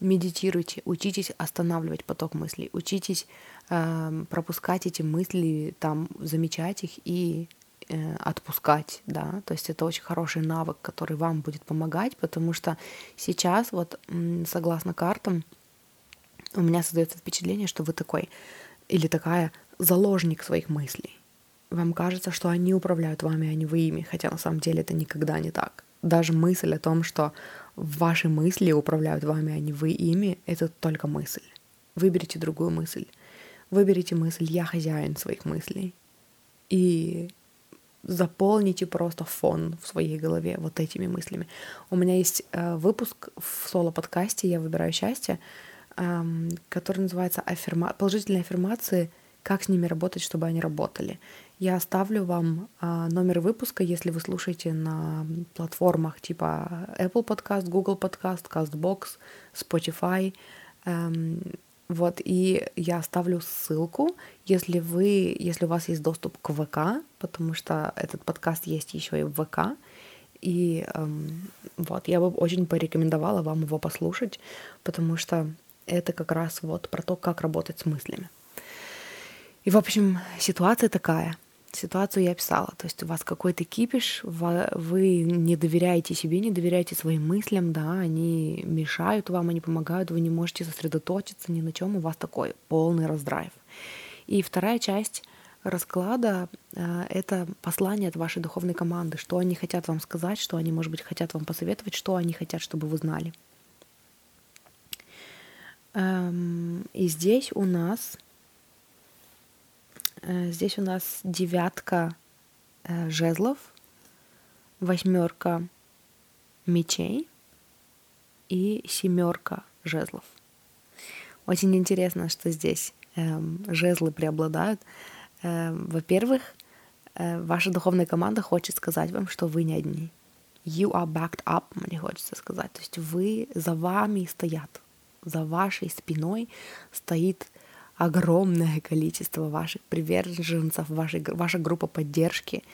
[SPEAKER 1] Медитируйте, учитесь останавливать поток мыслей, учитесь э, пропускать эти мысли, там замечать их и отпускать, да, то есть это очень хороший навык, который вам будет помогать, потому что сейчас вот согласно картам у меня создается впечатление, что вы такой или такая заложник своих мыслей. Вам кажется, что они управляют вами, а не вы ими, хотя на самом деле это никогда не так. Даже мысль о том, что ваши мысли управляют вами, а не вы ими, это только мысль. Выберите другую мысль. Выберите мысль «я хозяин своих мыслей». И заполните просто фон в своей голове вот этими мыслями. У меня есть э, выпуск в соло-подкасте «Я выбираю счастье», э, который называется аффирма... «Положительные аффирмации. Как с ними работать, чтобы они работали». Я оставлю вам э, номер выпуска, если вы слушаете на платформах типа Apple Podcast, Google Podcast, CastBox, Spotify. Вот, и я оставлю ссылку, если вы, если у вас есть доступ к ВК, потому что этот подкаст есть еще и в ВК, и эм, вот, я бы очень порекомендовала вам его послушать, потому что это как раз вот про то, как работать с мыслями. И, в общем, ситуация такая ситуацию я описала. То есть у вас какой-то кипиш, вы не доверяете себе, не доверяете своим мыслям, да, они мешают вам, они помогают, вы не можете сосредоточиться ни на чем, у вас такой полный раздрайв. И вторая часть расклада э, — это послание от вашей духовной команды, что они хотят вам сказать, что они, может быть, хотят вам посоветовать, что они хотят, чтобы вы знали. Эм, и здесь у нас здесь у нас девятка э, жезлов, восьмерка мечей и семерка жезлов. Очень интересно, что здесь эм, жезлы преобладают. Эм, во-первых, э, ваша духовная команда хочет сказать вам, что вы не одни. You are backed up, мне хочется сказать. То есть вы за вами стоят, за вашей спиной стоит огромное количество ваших приверженцев, вашей, ваша группа поддержки.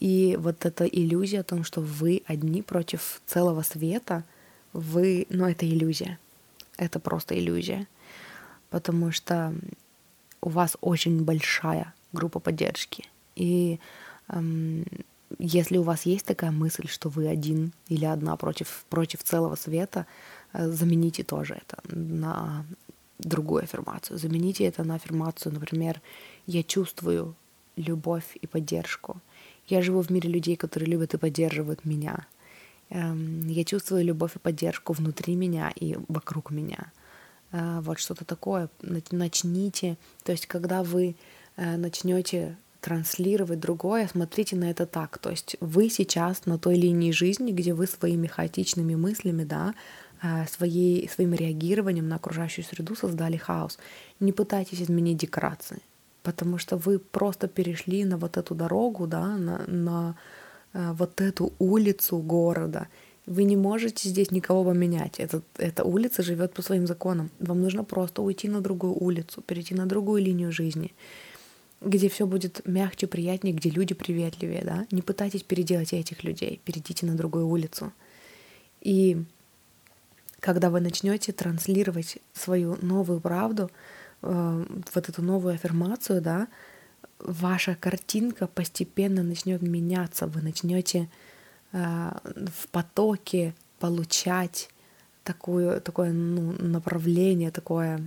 [SPEAKER 1] И вот эта иллюзия о том, что вы одни против целого света, вы, ну это иллюзия. Это просто иллюзия. Потому что у вас очень большая группа поддержки. И эм, если у вас есть такая мысль, что вы один или одна против, против целого света, э, замените тоже это на другую аффирмацию. Замените это на аффирмацию, например, «Я чувствую любовь и поддержку», Я живу в мире людей, которые любят и поддерживают меня. Эм, я чувствую любовь и поддержку внутри меня и вокруг меня. Э, вот что-то такое. Начните. То есть, когда вы э, начнете транслировать другое, смотрите на это так. То есть вы сейчас на той линии жизни, где вы своими хаотичными мыслями, да, своей, своим реагированием на окружающую среду создали хаос. Не пытайтесь изменить декорации, потому что вы просто перешли на вот эту дорогу, да, на, на э, вот эту улицу города. Вы не можете здесь никого поменять. Этот, эта улица живет по своим законам. Вам нужно просто уйти на другую улицу, перейти на другую линию жизни где все будет мягче, приятнее, где люди приветливее, да. Не пытайтесь переделать этих людей, перейдите на другую улицу. И когда вы начнете транслировать свою новую правду, э, вот эту новую аффирмацию, да, ваша картинка постепенно начнет меняться, вы начнете э, в потоке получать такое, такое ну, направление, такое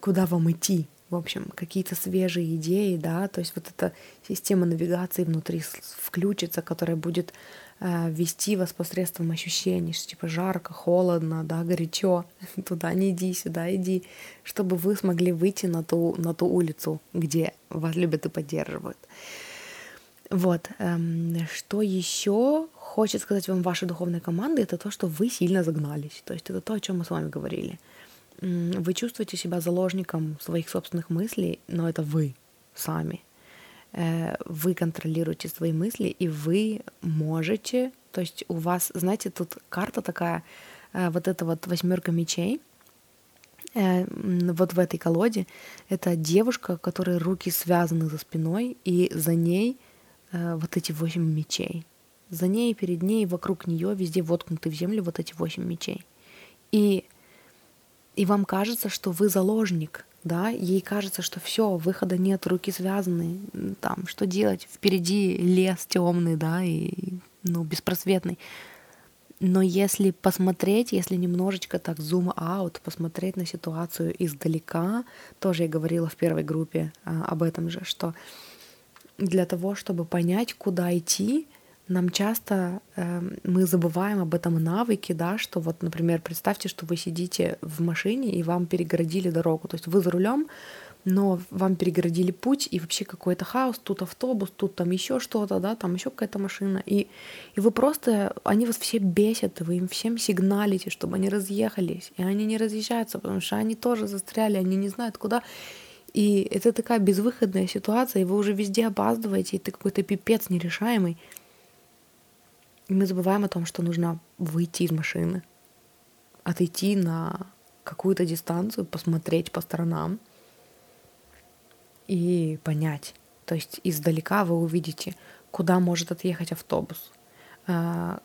[SPEAKER 1] куда вам идти, в общем, какие-то свежие идеи, да, то есть вот эта система навигации внутри включится, которая будет вести вас посредством ощущений, что типа жарко, холодно, да, горячо, туда не иди, сюда иди, чтобы вы смогли выйти на ту, на ту улицу, где вас любят и поддерживают. Вот, эм, что еще хочет сказать вам ваша духовная команда, это то, что вы сильно загнались. То есть это то, о чем мы с вами говорили вы чувствуете себя заложником своих собственных мыслей, но это вы сами. Э, вы контролируете свои мысли, и вы можете, то есть у вас, знаете, тут карта такая, э, вот эта вот восьмерка мечей, э, вот в этой колоде, это девушка, у которой руки связаны за спиной, и за ней вот эти восемь мечей. За ней, перед ней, вокруг нее везде воткнуты в землю вот эти восемь мечей. И и вам кажется, что вы заложник, да, ей кажется, что все, выхода нет, руки связаны, там, что делать, впереди лес темный, да, и, ну, беспросветный. Но если посмотреть, если немножечко так зум аут, посмотреть на ситуацию издалека, тоже я говорила в первой группе а, об этом же, что для того, чтобы понять, куда идти, нам часто э, мы забываем об этом навыке, да, что вот, например, представьте, что вы сидите в машине и вам перегородили дорогу, то есть вы за рулем, но вам перегородили путь и вообще какой-то хаос, тут автобус, тут там еще что-то, да, там еще какая-то машина, и, и вы просто, они вас все бесят, вы им всем сигналите, чтобы они разъехались, и они не разъезжаются, потому что они тоже застряли, они не знают куда, и это такая безвыходная ситуация, и вы уже везде опаздываете, и ты какой-то пипец нерешаемый, и мы забываем о том, что нужно выйти из машины, отойти на какую-то дистанцию, посмотреть по сторонам и понять. То есть издалека вы увидите, куда может отъехать автобус, а,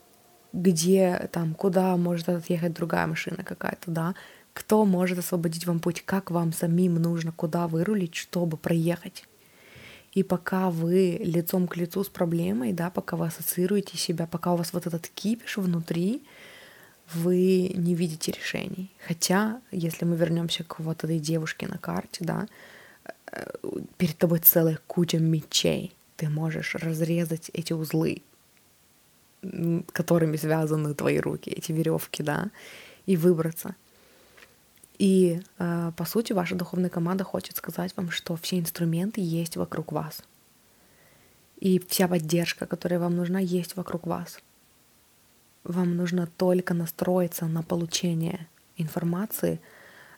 [SPEAKER 1] где там, куда может отъехать другая машина какая-то, да, кто может освободить вам путь, как вам самим нужно, куда вырулить, чтобы проехать. И пока вы лицом к лицу с проблемой, да, пока вы ассоциируете себя, пока у вас вот этот кипиш внутри, вы не видите решений. Хотя, если мы вернемся к вот этой девушке на карте, да, э, перед тобой целая куча мечей. Ты можешь разрезать эти узлы, которыми связаны твои руки, эти веревки, да, и выбраться. И, э, по сути, ваша духовная команда хочет сказать вам, что все инструменты есть вокруг вас. И вся поддержка, которая вам нужна, есть вокруг вас. Вам нужно только настроиться на получение информации,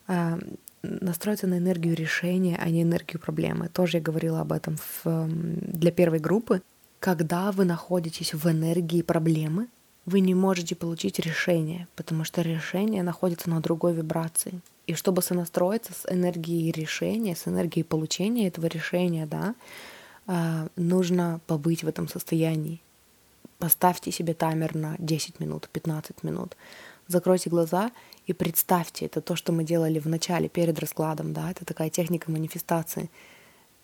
[SPEAKER 1] э, настроиться на энергию решения, а не энергию проблемы. Тоже я говорила об этом в, для первой группы. Когда вы находитесь в энергии проблемы, вы не можете получить решение, потому что решение находится на другой вибрации. И чтобы сонастроиться с энергией решения, с энергией получения этого решения, да, а, нужно побыть в этом состоянии. Поставьте себе таймер на 10 минут, 15 минут. Закройте глаза и представьте, это то, что мы делали в начале, перед раскладом, да, это такая техника манифестации.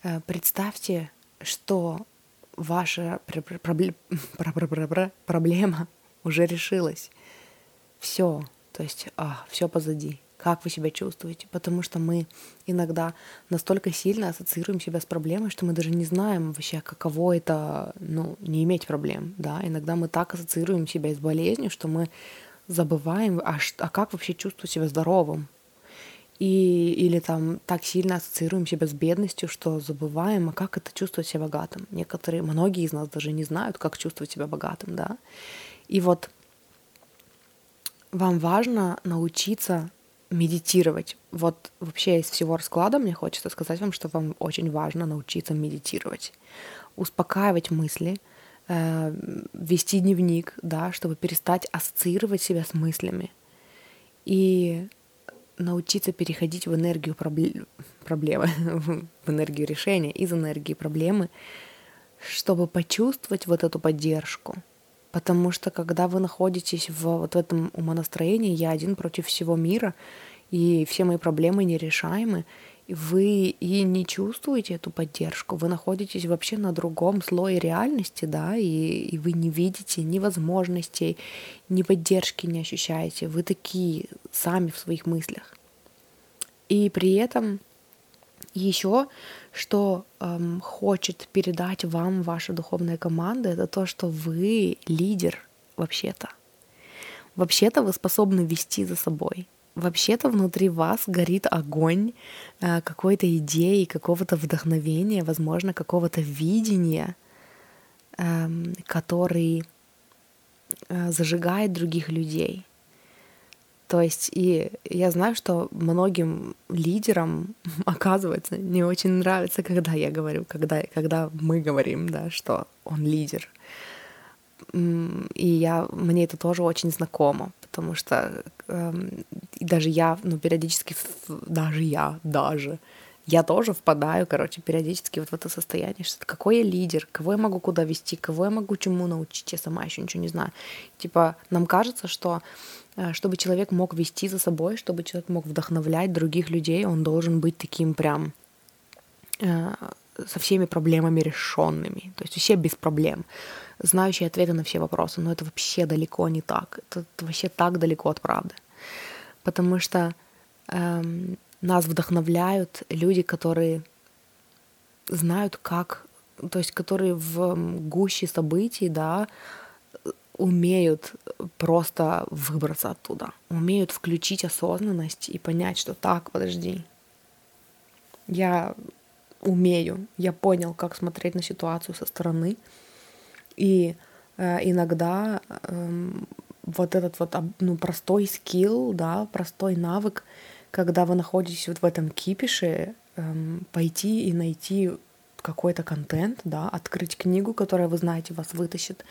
[SPEAKER 1] Э, представьте, что ваша проблема уже решилась. Все, то есть а, все позади. как вы себя чувствуете, потому что мы иногда настолько сильно ассоциируем себя с проблемой, что мы даже не знаем вообще, каково это, ну, не иметь проблем, да, иногда мы так ассоциируем себя с болезнью, что мы забываем, а, а как вообще чувствовать себя здоровым, и, или там так сильно ассоциируем себя с бедностью, что забываем, а как это чувствовать себя богатым. Некоторые, многие из нас даже не знают, как чувствовать себя богатым, да. И вот вам важно научиться медитировать. Вот вообще из всего расклада мне хочется сказать вам, что вам очень важно научиться медитировать, успокаивать мысли, э, вести дневник, да, чтобы перестать ассоциировать себя с мыслями и научиться переходить в энергию проблем, проблемы, в энергию решения, из энергии проблемы, чтобы почувствовать вот эту поддержку. Потому что когда вы находитесь в вот в этом умонастроении, я один против всего мира, и все мои проблемы нерешаемы, вы и не чувствуете эту поддержку, вы находитесь вообще на другом слое реальности, да, и, и вы не видите ни возможностей, ни поддержки не ощущаете, вы такие сами в своих мыслях. И при этом еще, что эм, хочет передать вам ваша духовная команда, это то, что вы лидер вообще-то. Вообще-то вы способны вести за собой вообще-то внутри вас горит огонь э, какой-то идеи, какого-то вдохновения, возможно, какого-то видения, эм, который э, зажигает других людей. То есть, и я знаю, что многим лидерам, оказывается, не очень нравится, когда я говорю, когда, когда мы говорим, да, что он лидер. И я, мне это тоже очень знакомо, потому что э, даже я, ну, периодически, даже я, даже, я тоже впадаю, короче, периодически вот в это состояние, что какой я лидер, кого я могу куда вести, кого я могу чему научить, я сама еще ничего не знаю. Типа, нам кажется, что чтобы человек мог вести за собой, чтобы человек мог вдохновлять других людей, он должен быть таким прям э, со всеми проблемами решенными, то есть вообще без проблем знающий ответы на все вопросы, но это вообще далеко не так. Это, это вообще так далеко от правды. Потому что эм, нас вдохновляют люди, которые знают, как, то есть которые в гуще событий, да, умеют просто выбраться оттуда, умеют включить осознанность и понять, что так, подожди, я умею, я понял, как смотреть на ситуацию со стороны, и э, иногда э, вот этот вот ну, простой скилл, да, простой навык, когда вы находитесь вот в этом кипише, э, пойти и найти какой-то контент, да, открыть книгу, которая, вы знаете, вас вытащит, э,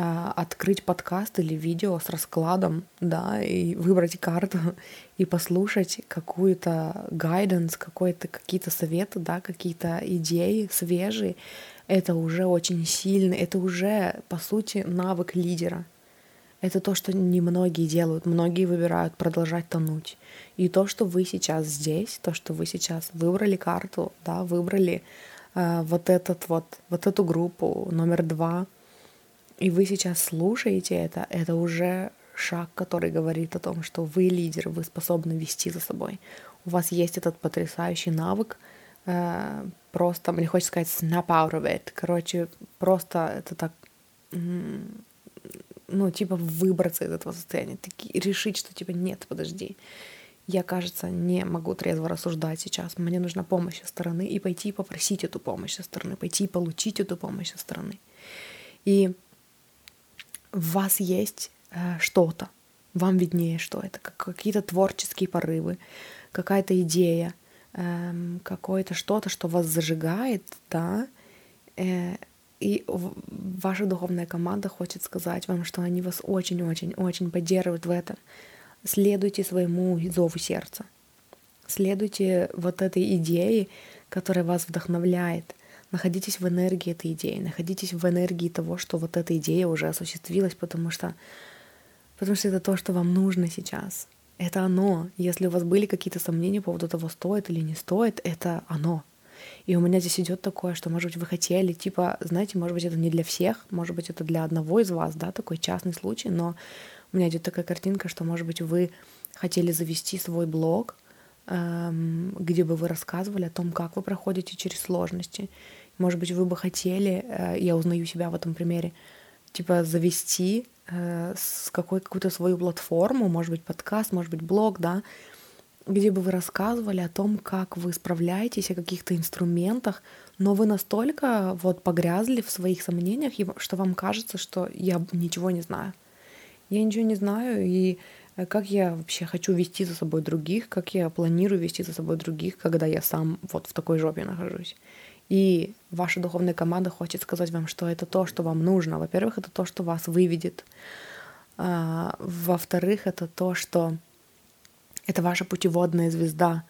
[SPEAKER 1] открыть подкаст или видео с раскладом, да, и выбрать карту и послушать какую-то гайденс, какой-то какие-то советы, да, какие-то идеи свежие, это уже очень сильно, это уже, по сути, навык лидера. Это то, что немногие делают. Многие выбирают продолжать тонуть. И то, что вы сейчас здесь, то, что вы сейчас выбрали карту, да, выбрали э, вот этот вот, вот эту группу номер два, и вы сейчас слушаете это, это уже шаг, который говорит о том, что вы лидер, вы способны вести за собой. У вас есть этот потрясающий навык э, просто, мне хочется сказать, snap out of it. Короче, просто это так, ну, типа выбраться из этого состояния, таки, решить, что типа нет, подожди, я, кажется, не могу трезво рассуждать сейчас. Мне нужна помощь со стороны и пойти попросить эту помощь со стороны, пойти получить эту помощь со стороны. И в вас есть э, что-то, вам виднее, что это, как какие-то творческие порывы, какая-то идея, эм, какое-то что-то, что вас зажигает, да, э, и ваша духовная команда хочет сказать вам, что они вас очень-очень-очень поддерживают в этом. Следуйте своему зову сердца. Следуйте вот этой идее, которая вас вдохновляет. Находитесь в энергии этой идеи, находитесь в энергии того, что вот эта идея уже осуществилась, потому что, потому что это то, что вам нужно сейчас. Это оно. Если у вас были какие-то сомнения по поводу того, стоит или не стоит, это оно. И у меня здесь идет такое, что, может быть, вы хотели, типа, знаете, может быть, это не для всех, может быть, это для одного из вас, да, такой частный случай, но у меня идет такая картинка, что, может быть, вы хотели завести свой блог, где бы вы рассказывали о том, как вы проходите через сложности. Может быть, вы бы хотели, э, я узнаю себя в этом примере, типа завести э, с какой какую-то свою платформу, может быть, подкаст, может быть, блог, да, где бы вы рассказывали о том, как вы справляетесь, о каких-то инструментах, но вы настолько вот погрязли в своих сомнениях, что вам кажется, что я ничего не знаю. Я ничего не знаю, и как я вообще хочу вести за собой других, как я планирую вести за собой других, когда я сам вот в такой жопе нахожусь. И ваша духовная команда хочет сказать вам, что это то, что вам нужно. Во-первых, это то, что вас выведет. А, во-вторых, это то, что это ваша путеводная звезда,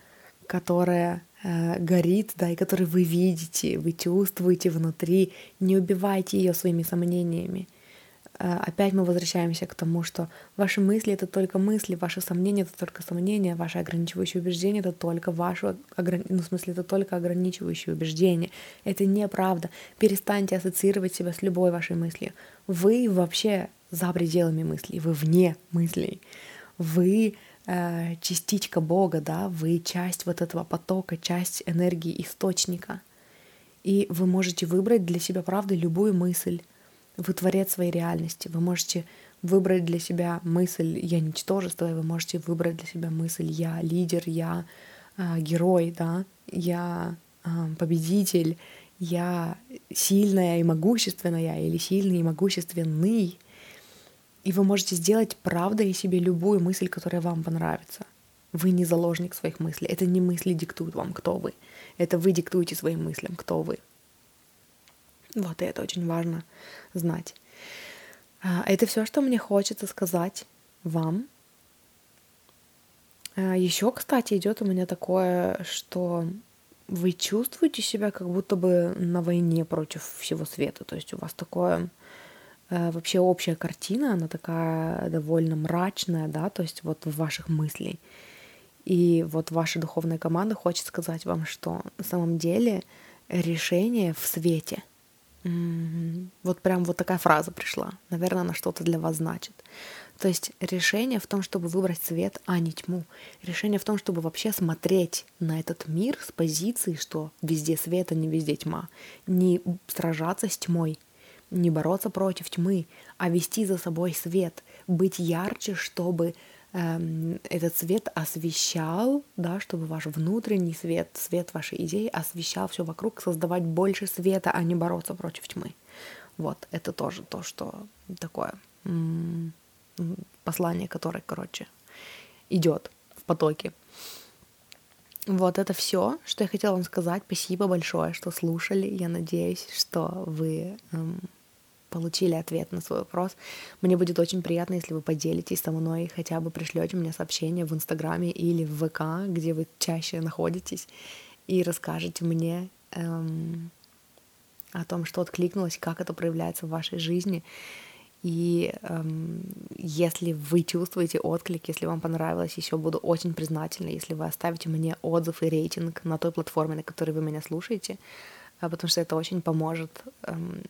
[SPEAKER 1] которая э, горит, да, и которую вы видите, вы чувствуете внутри. Не убивайте ее своими сомнениями. Э, опять мы возвращаемся к тому, что ваши мысли — это только мысли, ваши сомнения — это только сомнения, ваши ограничивающие убеждения — это только ваши, ну, в смысле, это только ограничивающие убеждения. Это неправда. Перестаньте ассоциировать себя с любой вашей мыслью. Вы вообще за пределами мыслей, вы вне мыслей. Вы э, частичка Бога, да, вы часть вот этого потока, часть энергии источника. И вы можете выбрать для себя, правда, любую мысль, вы творец своей реальности. Вы можете выбрать для себя мысль «я ничтожество», и вы можете выбрать для себя мысль «я лидер», «я э, герой», да, «я э, победитель», «я сильная и могущественная» или «сильный и могущественный». И вы можете сделать правдой себе любую мысль, которая вам понравится. Вы не заложник своих мыслей. Это не мысли диктуют вам, кто вы. Это вы диктуете своим мыслям, кто вы. Вот, и это очень важно знать. А, это все, что мне хочется сказать вам. А, Еще, кстати, идет у меня такое, что вы чувствуете себя как будто бы на войне против всего света. То есть у вас такое э, вообще общая картина, она такая довольно мрачная, да, то есть вот в ваших мыслей. И вот ваша духовная команда хочет сказать вам, что на самом деле решение в свете — вот прям вот такая фраза пришла. Наверное, она что-то для вас значит. То есть решение в том, чтобы выбрать свет, а не тьму. Решение в том, чтобы вообще смотреть на этот мир с позиции, что везде свет, а не везде тьма. Не сражаться с тьмой, не бороться против тьмы, а вести за собой свет, быть ярче, чтобы этот свет освещал, да, чтобы ваш внутренний свет, свет вашей идеи освещал все вокруг, создавать больше света, а не бороться против тьмы. Вот, это тоже то, что такое послание, которое, короче, идет в потоке. Вот это все, что я хотела вам сказать. Спасибо большое, что слушали. Я надеюсь, что вы эм, получили ответ на свой вопрос. Мне будет очень приятно, если вы поделитесь со мной, хотя бы пришлете мне сообщение в Инстаграме или в ВК, где вы чаще находитесь, и расскажете мне эм, о том, что откликнулось, как это проявляется в вашей жизни. И эм, если вы чувствуете отклик, если вам понравилось, еще буду очень признательна, если вы оставите мне отзыв и рейтинг на той платформе, на которой вы меня слушаете, а, потому что это очень поможет эм,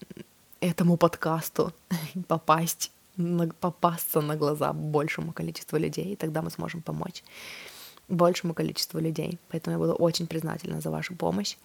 [SPEAKER 1] этому подкасту попасть, попасться на глаза большему количеству людей, и тогда мы сможем помочь большему количеству людей. Поэтому я буду очень признательна за вашу помощь.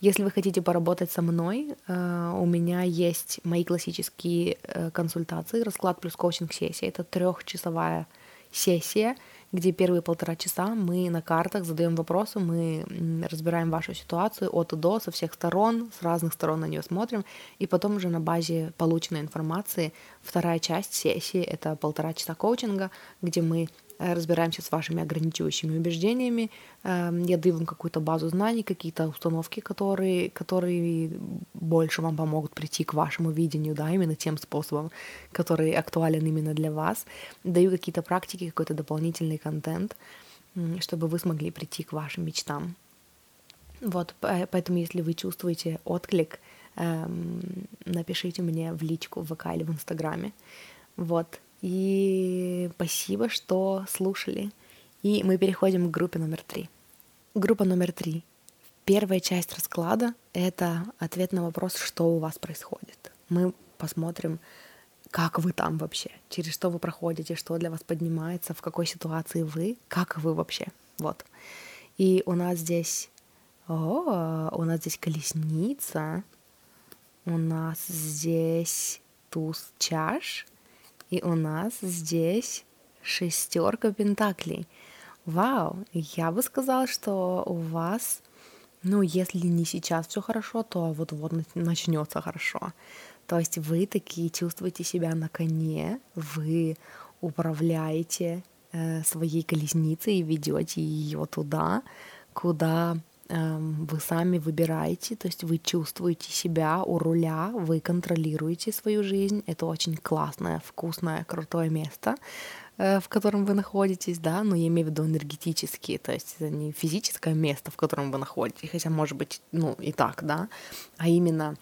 [SPEAKER 1] Если вы хотите поработать со мной, э, у меня есть мои классические э, консультации, расклад плюс коучинг сессия. Это трехчасовая сессия, где первые полтора часа мы на картах задаем вопросы, мы разбираем вашу ситуацию от и до, со всех сторон, с разных сторон на нее смотрим, и потом уже на базе полученной информации вторая часть сессии — это полтора часа коучинга, где мы разбираемся с вашими ограничивающими убеждениями. Эм, я даю вам какую-то базу знаний, какие-то установки, которые, которые больше вам помогут прийти к вашему видению, да, именно тем способом, который актуален именно для вас. Даю какие-то практики, какой-то дополнительный контент, чтобы вы смогли прийти к вашим мечтам. Вот, поэтому если вы чувствуете отклик, эм, напишите мне в личку в ВК или в Инстаграме. Вот, и спасибо, что слушали. И мы переходим к группе номер три. Группа номер три. Первая часть расклада — это ответ на вопрос, что у вас происходит. Мы посмотрим, как вы там вообще, через что вы проходите, что для вас поднимается, в какой ситуации вы, как вы вообще, вот. И у нас здесь, о, у нас здесь колесница, у нас здесь туз чаш, и у нас здесь шестерка пентаклей. Вау, я бы сказала, что у вас, ну, если не сейчас все хорошо, то вот-вот начнется хорошо. То есть вы такие чувствуете себя на коне, вы управляете э, своей колесницей и ведете ее туда, куда вы сами выбираете, то есть вы чувствуете себя у руля, вы контролируете свою жизнь. Это очень классное, вкусное, крутое место, э, в котором вы находитесь, да, но я имею в виду энергетически, то есть это не физическое место, в котором вы находитесь, хотя может быть, ну и так, да, а именно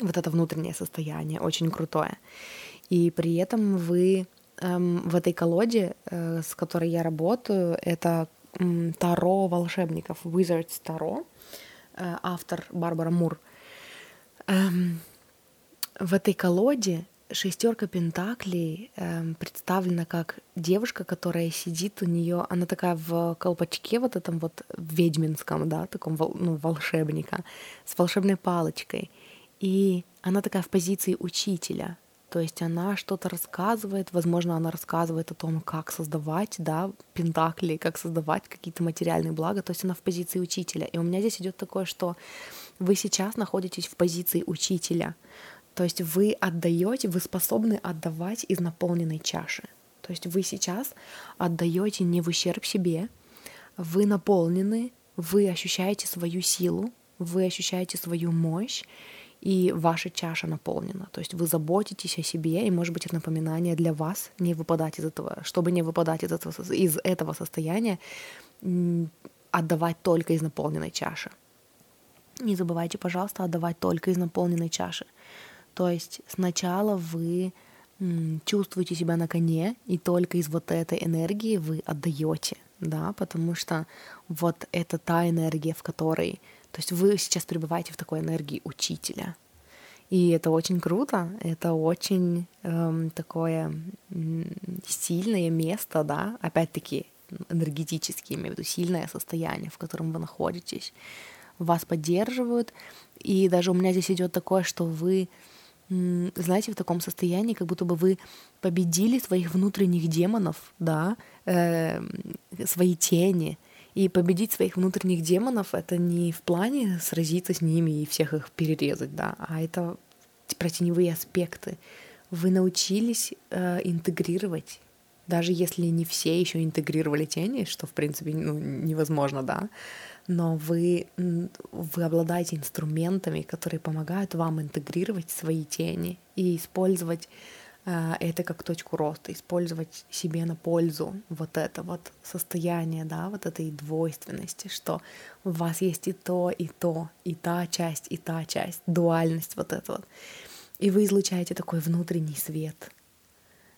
[SPEAKER 1] вот это внутреннее состояние очень крутое. И при этом вы эм, в этой колоде, э, с которой я работаю, это Таро волшебников, Wizards Таро, э, автор Барбара Мур. Эм, в этой колоде шестерка пентаклей эм, представлена как девушка, которая сидит у нее, она такая в колпачке вот этом вот ведьминском, да, таком ну, волшебника, с волшебной палочкой. И она такая в позиции учителя, то есть она что-то рассказывает, возможно, она рассказывает о том, как создавать, да, пентакли, как создавать какие-то материальные блага. То есть она в позиции учителя. И у меня здесь идет такое, что вы сейчас находитесь в позиции учителя. То есть вы отдаете, вы способны отдавать из наполненной чаши. То есть вы сейчас отдаете не в ущерб себе, вы наполнены, вы ощущаете свою силу, вы ощущаете свою мощь, и ваша чаша наполнена. То есть вы заботитесь о себе, и, может быть, это напоминание для вас не выпадать из этого, чтобы не выпадать из этого, из этого состояния, отдавать только из наполненной чаши. Не забывайте, пожалуйста, отдавать только из наполненной чаши. То есть сначала вы чувствуете себя на коне, и только из вот этой энергии вы отдаете, да, потому что вот это та энергия, в которой то есть вы сейчас пребываете в такой энергии учителя. И это очень круто, это очень эм, такое сильное место, да, опять-таки энергетически, имею в виду сильное состояние, в котором вы находитесь. Вас поддерживают, и даже у меня здесь идет такое, что вы, знаете, в таком состоянии, как будто бы вы победили своих внутренних демонов, да, э, свои тени, и победить своих внутренних демонов — это не в плане сразиться с ними и всех их перерезать, да, а это про теневые аспекты. Вы научились э, интегрировать, даже если не все еще интегрировали тени, что в принципе ну, невозможно, да, но вы, вы обладаете инструментами, которые помогают вам интегрировать свои тени и использовать это как точку роста, использовать себе на пользу вот это вот состояние, да, вот этой двойственности, что у вас есть и то, и то, и та часть, и та часть, дуальность вот эта вот. И вы излучаете такой внутренний свет,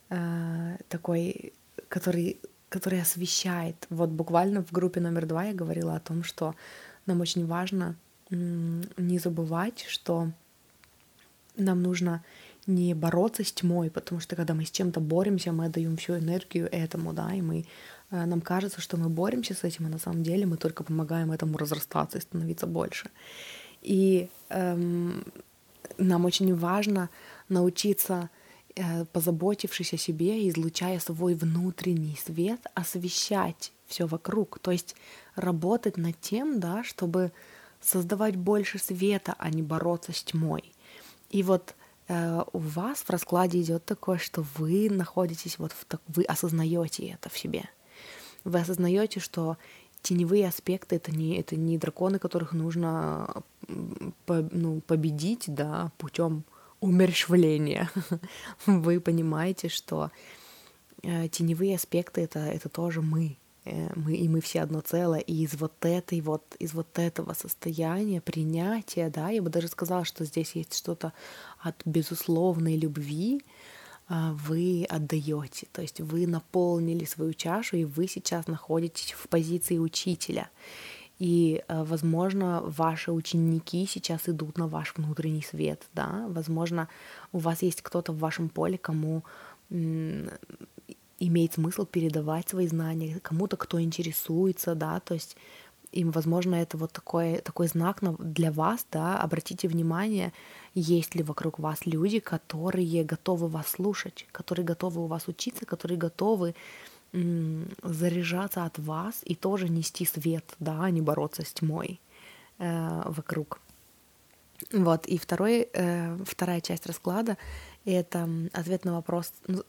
[SPEAKER 1] э, такой, который, который освещает. Вот буквально в группе номер два я говорила о том, что нам очень важно не забывать, что нам нужно не бороться с тьмой, потому что когда мы с чем-то боремся, мы отдаем всю энергию этому, да, и мы э, нам кажется, что мы боремся с этим, а на самом деле мы только помогаем этому разрастаться и становиться больше. И эм, нам очень важно научиться, э, позаботившись о себе, излучая свой внутренний свет, освещать все вокруг, то есть работать над тем, да, чтобы создавать больше света, а не бороться с тьмой. И вот у вас в раскладе идет такое, что вы находитесь вот в так, вы осознаете это в себе. Вы осознаете, что теневые аспекты это не это не драконы, которых нужно по, ну, победить, да, путем умерщвления. Вы понимаете, что э, теневые аспекты это это тоже мы, Э, мы, и мы все одно целое, и из вот этой вот, из вот этого состояния принятия, да, я бы даже сказала, что здесь есть что-то от безусловной любви, а, вы отдаете, то есть вы наполнили свою чашу, и вы сейчас находитесь в позиции учителя. И, э, возможно, ваши ученики сейчас идут на ваш внутренний свет, да, возможно, у вас есть кто-то в вашем поле, кому имеет смысл передавать свои знания, кому-то, кто интересуется, да, то есть им, возможно, это вот такой, такой знак для вас, да, обратите внимание, есть ли вокруг вас люди, которые готовы вас слушать, которые готовы у вас учиться, которые готовы заряжаться от вас и тоже нести свет, да, а не бороться с тьмой э, вокруг. Вот, и второй, э, вторая часть расклада — это ответ на вопрос, ну,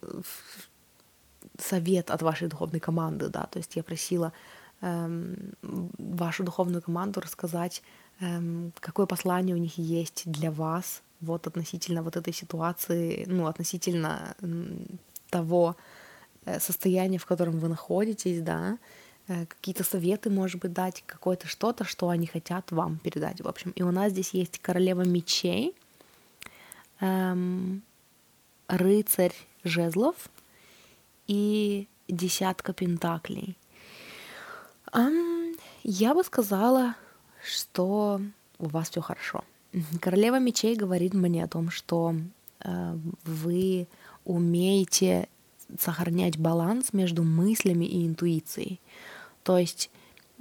[SPEAKER 1] совет от вашей духовной команды, да, то есть я просила э, вашу духовную команду рассказать, э, какое послание у них есть для вас, вот относительно вот этой ситуации, ну, относительно того, Э, состояние, в котором вы находитесь, да, э, какие-то советы, может быть, дать, какое-то что-то, что они хотят вам передать, в общем. И у нас здесь есть королева мечей, эм, рыцарь жезлов и десятка пентаклей. Эм, я бы сказала, что у вас все хорошо. Королева мечей говорит мне о том, что э, вы умеете сохранять баланс между мыслями и интуицией. То есть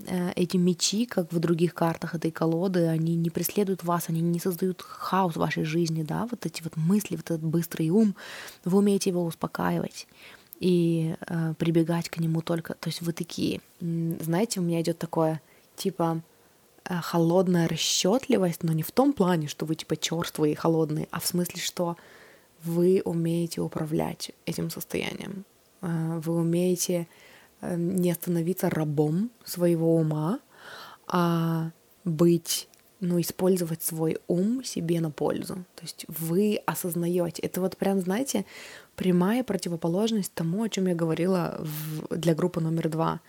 [SPEAKER 1] э, эти мечи, как в других картах этой колоды, они не преследуют вас, они не создают хаос в вашей жизни, да, вот эти вот мысли, вот этот быстрый ум, вы умеете его успокаивать и э, прибегать к нему только, то есть вы такие, знаете, у меня идет такое, типа, э, холодная расчетливость, но не в том плане, что вы типа черствые и холодные, а в смысле, что вы умеете управлять этим состоянием. А, вы умеете э, не становиться рабом своего ума, а быть, ну, использовать свой ум себе на пользу. То есть вы осознаете. Это вот прям, знаете, прямая противоположность тому, о чем я говорила в, для группы номер два.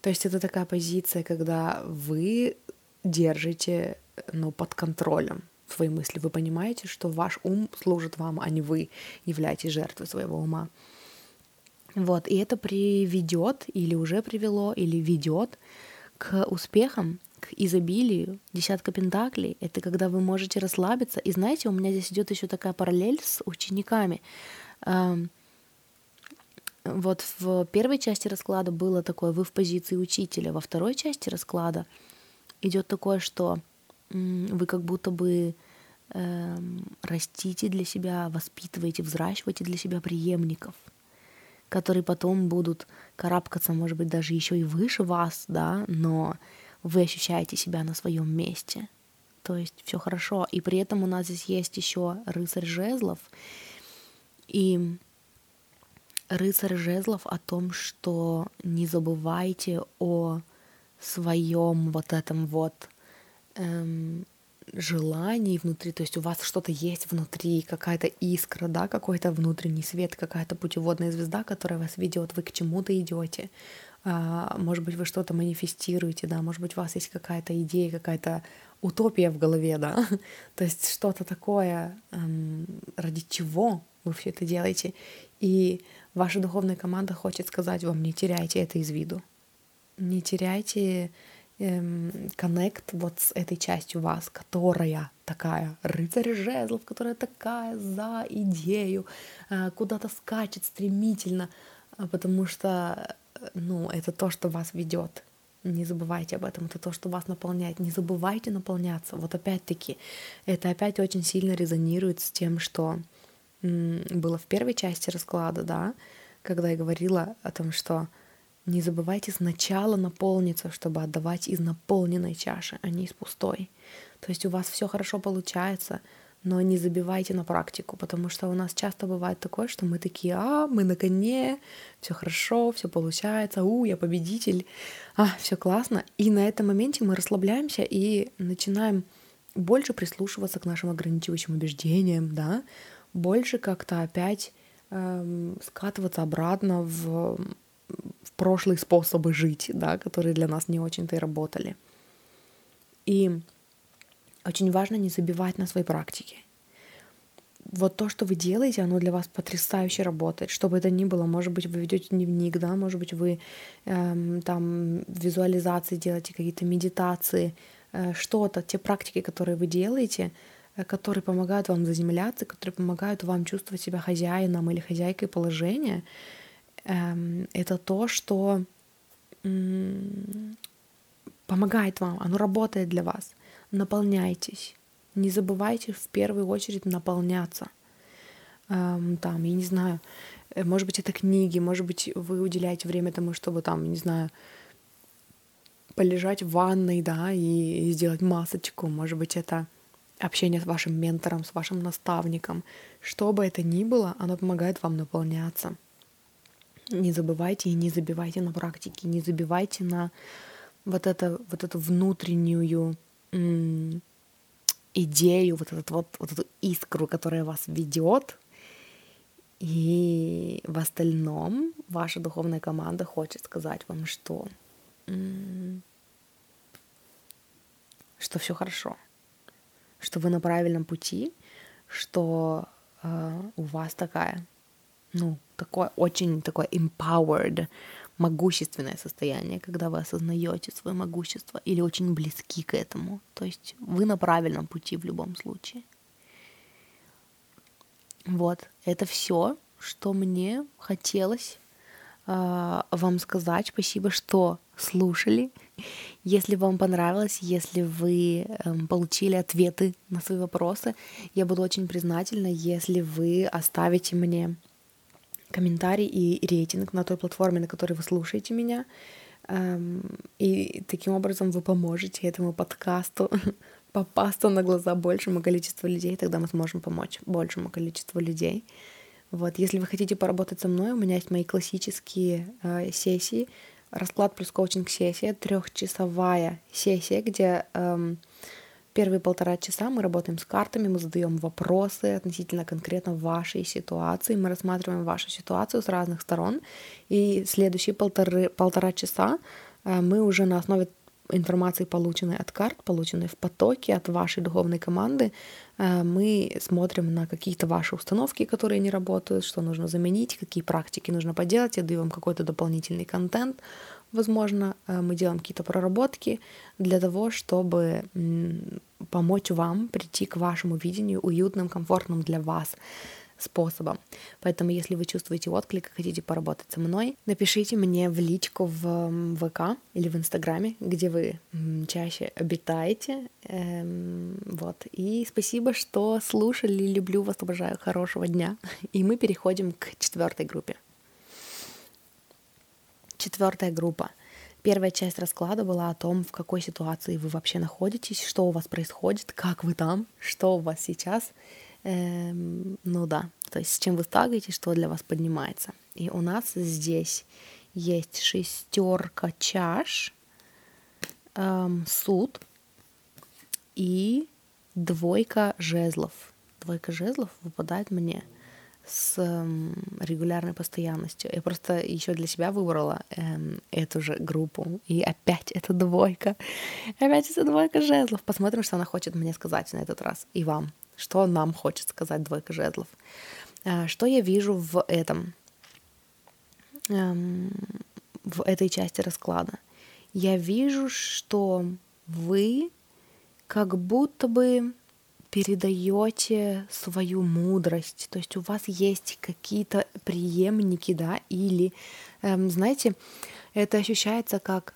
[SPEAKER 1] То есть это такая позиция, когда вы держите ну, под контролем свои мысли. Вы понимаете, что ваш ум служит вам, а не вы являетесь жертвой своего ума. Вот, и это приведет или уже привело, или ведет к успехам, к изобилию. Десятка пентаклей — это когда вы можете расслабиться. И знаете, у меня здесь идет еще такая параллель с учениками. Вот в первой части расклада было такое, вы в позиции учителя. Во второй части расклада идет такое, что вы как будто бы э, растите для себя, воспитываете, взращиваете для себя преемников, которые потом будут карабкаться, может быть, даже еще и выше вас, да, но вы ощущаете себя на своем месте. То есть все хорошо. И при этом у нас здесь есть еще рыцарь жезлов. И рыцарь жезлов о том, что не забывайте о своем вот этом вот эм, желаний внутри, то есть у вас что-то есть внутри, какая-то искра, да, какой-то внутренний свет, какая-то путеводная звезда, которая вас ведет, вы к чему-то идете, может быть, вы что-то манифестируете, да, может быть, у вас есть какая-то идея, какая-то утопия в голове, да, то есть что-то такое, эм, ради чего вы все это делаете, и ваша духовная команда хочет сказать вам, не теряйте это из виду, не теряйте эм, коннект вот с этой частью вас, которая такая рыцарь жезлов, которая такая за идею, э, куда-то скачет стремительно, э, потому что, ну, это то, что вас ведет. Не забывайте об этом, это то, что вас наполняет. Не забывайте наполняться. Вот опять-таки, это опять очень сильно резонирует с тем, что было в первой части расклада, да, когда я говорила о том, что не забывайте сначала наполниться, чтобы отдавать из наполненной чаши, а не из пустой. То есть у вас все хорошо получается, но не забивайте на практику, потому что у нас часто бывает такое, что мы такие, а, мы на коне, все хорошо, все получается, у, я победитель, а, все классно. И на этом моменте мы расслабляемся и начинаем больше прислушиваться к нашим ограничивающим убеждениям, да, больше как-то опять эм, скатываться обратно в в прошлые способы жить, да, которые для нас не очень-то и работали. И очень важно не забивать на свои практики. вот то, что вы делаете, оно для вас потрясающе работает. Что бы это ни было, может быть, вы ведете дневник, да, может быть, вы эм, там визуализации делаете, какие-то медитации, э, что-то, те практики, которые вы делаете, э, которые помогают вам заземляться, которые помогают вам чувствовать себя хозяином или хозяйкой положения, эм, это то, что помогает вам, оно работает для вас. Наполняйтесь не забывайте в первую очередь наполняться. Эм, там, я не знаю, э, может быть, это книги, может быть, вы уделяете время тому, чтобы там, не знаю, полежать в ванной, да, и, сделать масочку. Может быть, это общение с вашим ментором, с вашим наставником. Что бы это ни было, оно помогает вам наполняться. Не забывайте и не забивайте на практике, не забивайте на вот, это, вот эту внутреннюю идею, вот, этот вот, вот эту искру, которая вас ведет. И в остальном ваша духовная команда хочет сказать вам, что, что все хорошо, что вы на правильном пути, что э, у вас такая, ну, такое очень такое empowered могущественное состояние, когда вы осознаете свое могущество или очень близки к этому. То есть вы на правильном пути в любом случае. Вот, это все, что мне хотелось э, вам сказать. Спасибо, что слушали. Если вам понравилось, если вы э, получили ответы на свои вопросы, я буду очень признательна, если вы оставите мне комментарий и рейтинг на той платформе, на которой вы слушаете меня. Эм, и таким образом вы поможете этому подкасту попасться на глаза большему количеству людей, тогда мы сможем помочь большему количеству людей. Вот, если вы хотите поработать со мной, у меня есть мои классические э, сессии, расклад плюс коучинг сессия, трехчасовая сессия, где эм, Первые полтора часа мы работаем с картами, мы задаем вопросы относительно конкретно вашей ситуации, мы рассматриваем вашу ситуацию с разных сторон, и следующие полторы, полтора часа э, мы уже на основе информации, полученной от карт, полученной в потоке от вашей духовной команды, э, мы смотрим на какие-то ваши установки, которые не работают, что нужно заменить, какие практики нужно поделать, я даю вам какой-то дополнительный контент, Возможно, э, мы делаем какие-то проработки для того, чтобы помочь вам прийти к вашему видению уютным, комфортным для вас способом. Поэтому, если вы чувствуете отклик и хотите поработать со мной, напишите мне в личку в ВК или в Инстаграме, где вы чаще обитаете. Эм, вот. И спасибо, что слушали. Люблю вас, обожаю. Хорошего дня. И мы переходим к четвертой группе. Четвертая группа. Первая часть расклада была о том, в какой ситуации вы вообще находитесь, что у вас происходит, как вы там, что у вас сейчас. Эм, ну да, то есть с чем вы сталкиваетесь, что для вас поднимается. И у нас здесь есть шестерка чаш, эм, суд и двойка жезлов. Двойка жезлов выпадает мне с регулярной постоянностью. Я просто еще для себя выбрала эм, эту же группу. И опять это двойка. Опять это двойка жезлов. Посмотрим, что она хочет мне сказать на этот раз. И вам. Что нам хочет сказать двойка жезлов. Э, что я вижу в этом? Эм, в этой части расклада. Я вижу, что вы как будто бы передаете свою мудрость, то есть у вас есть какие-то преемники, да, или, эм, знаете, это ощущается как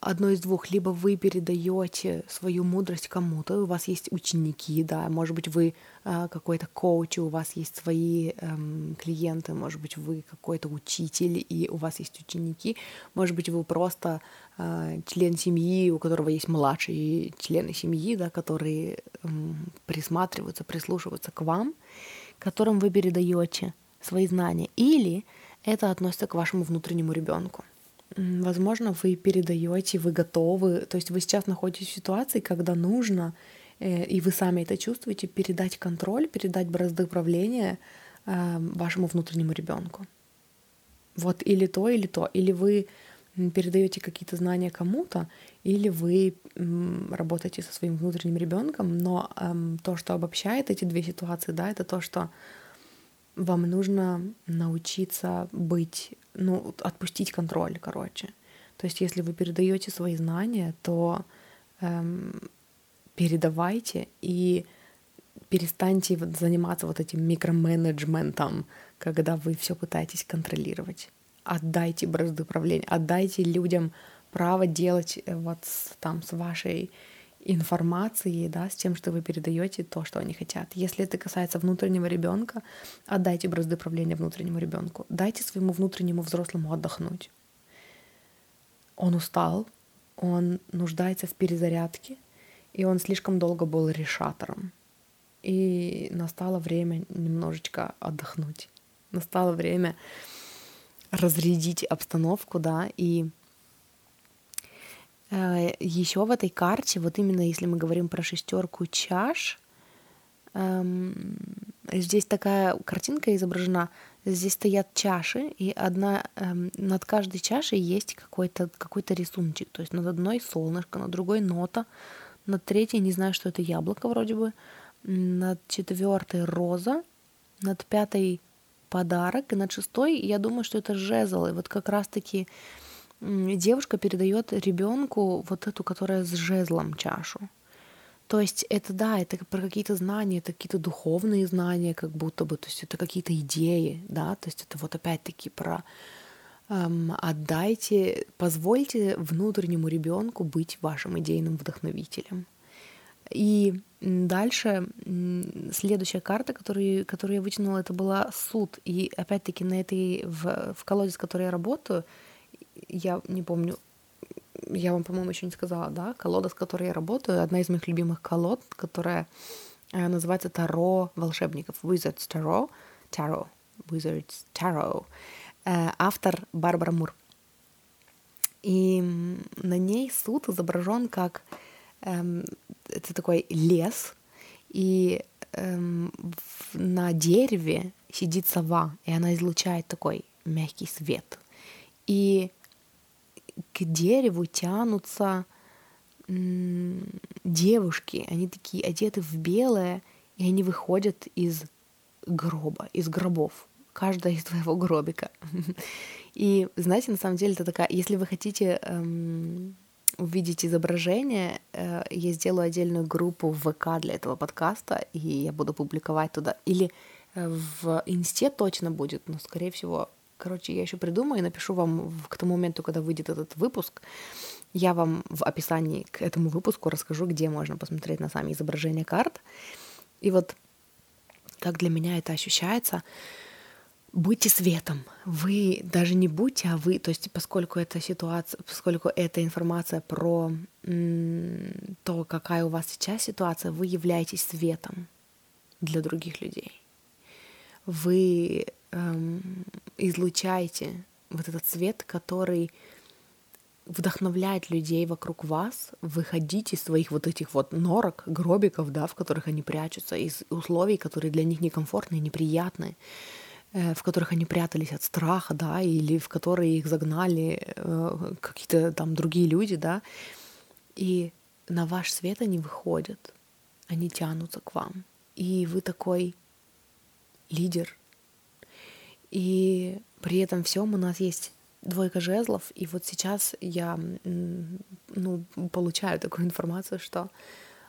[SPEAKER 1] одно из двух. Либо вы передаете свою мудрость кому-то, у вас есть ученики, да, может быть, вы э, какой-то коуч, у вас есть свои эм, клиенты, может быть, вы какой-то учитель, и у вас есть ученики, может быть, вы просто э, член семьи, у которого есть младшие члены семьи, да, которые эм, присматриваются, прислушиваются к вам, которым вы передаете свои знания, или это относится к вашему внутреннему ребенку. Возможно, вы передаете, вы готовы, то есть вы сейчас находитесь в ситуации, когда нужно, э, и вы сами это чувствуете, передать контроль, передать бразды управления э, вашему внутреннему ребенку. Вот или то, или то. Или вы передаете какие-то знания кому-то, или вы работаете со своим внутренним ребенком, но то, что обобщает эти две ситуации, да, это то, что вам нужно научиться быть, ну, отпустить контроль, короче. То есть, если вы передаете свои знания, то эм, передавайте и перестаньте заниматься вот этим микроменеджментом, когда вы все пытаетесь контролировать. Отдайте бразды правления, отдайте людям право делать э, вот там с вашей информацией, да, с тем, что вы передаете то, что они хотят. Если это касается внутреннего ребенка, отдайте бразды правления внутреннему ребенку. Дайте своему внутреннему взрослому отдохнуть. Он устал, он нуждается в перезарядке, и он слишком долго был решатором. И настало время немножечко отдохнуть. Настало время разрядить обстановку, да, и еще в этой карте, вот именно если мы говорим про шестерку чаш, эм, здесь такая картинка изображена, здесь стоят чаши, и одна эм, над каждой чашей есть какой-то какой-то рисуночек, то есть над одной солнышко, над другой нота, над третьей не знаю, что это яблоко вроде бы, над четвертой роза, над пятой подарок, и над шестой, я думаю, что это жезл. И вот как раз-таки девушка передает ребенку вот эту, которая с жезлом чашу. То есть это да, это про какие-то знания, это какие-то духовные знания, как будто бы, то есть это какие-то идеи, да, то есть это вот опять-таки про эм, отдайте, позвольте внутреннему ребенку быть вашим идейным вдохновителем. И дальше следующая карта, которую, которую я вытянула, это была суд. И опять-таки на этой, в, в колоде, с которой я работаю, я не помню, я вам, по-моему, еще не сказала, да, колода, с которой я работаю, одна из моих любимых колод, которая э, называется Таро волшебников, Wizards Tarot, Tarot, Wizards Tarot, э, автор Барбара Мур. И на ней суд изображен как эм, это такой лес, и эм, в, на дереве сидит сова, и она излучает такой мягкий свет. И к дереву тянутся девушки, они такие одеты в белое, и они выходят из гроба, из гробов, каждая из твоего гробика. И знаете, на самом деле это такая, если вы хотите эм, увидеть изображение, э, я сделаю отдельную группу в ВК для этого подкаста, и я буду публиковать туда. Или э, в Инсте точно будет, но, скорее всего, короче, я еще придумаю и напишу вам к тому моменту, когда выйдет этот выпуск. Я вам в описании к этому выпуску расскажу, где можно посмотреть на сами изображения карт. И вот как для меня это ощущается — будьте светом. Вы даже не будьте, а вы, то есть поскольку эта ситуация, поскольку эта информация про то, какая у вас сейчас ситуация, вы являетесь светом для других людей. Вы эм, излучаете вот этот свет, который вдохновляет людей вокруг вас выходить из своих вот этих вот норок, гробиков, да, в которых они прячутся, из условий, которые для них некомфортны и неприятны, Э, в которых они прятались от страха, да, или в которые их загнали э, какие-то там другие люди, да, и на ваш свет они выходят, они тянутся к вам, и вы такой лидер. И при этом всем у нас есть двойка жезлов, и вот сейчас я ну, получаю такую информацию, что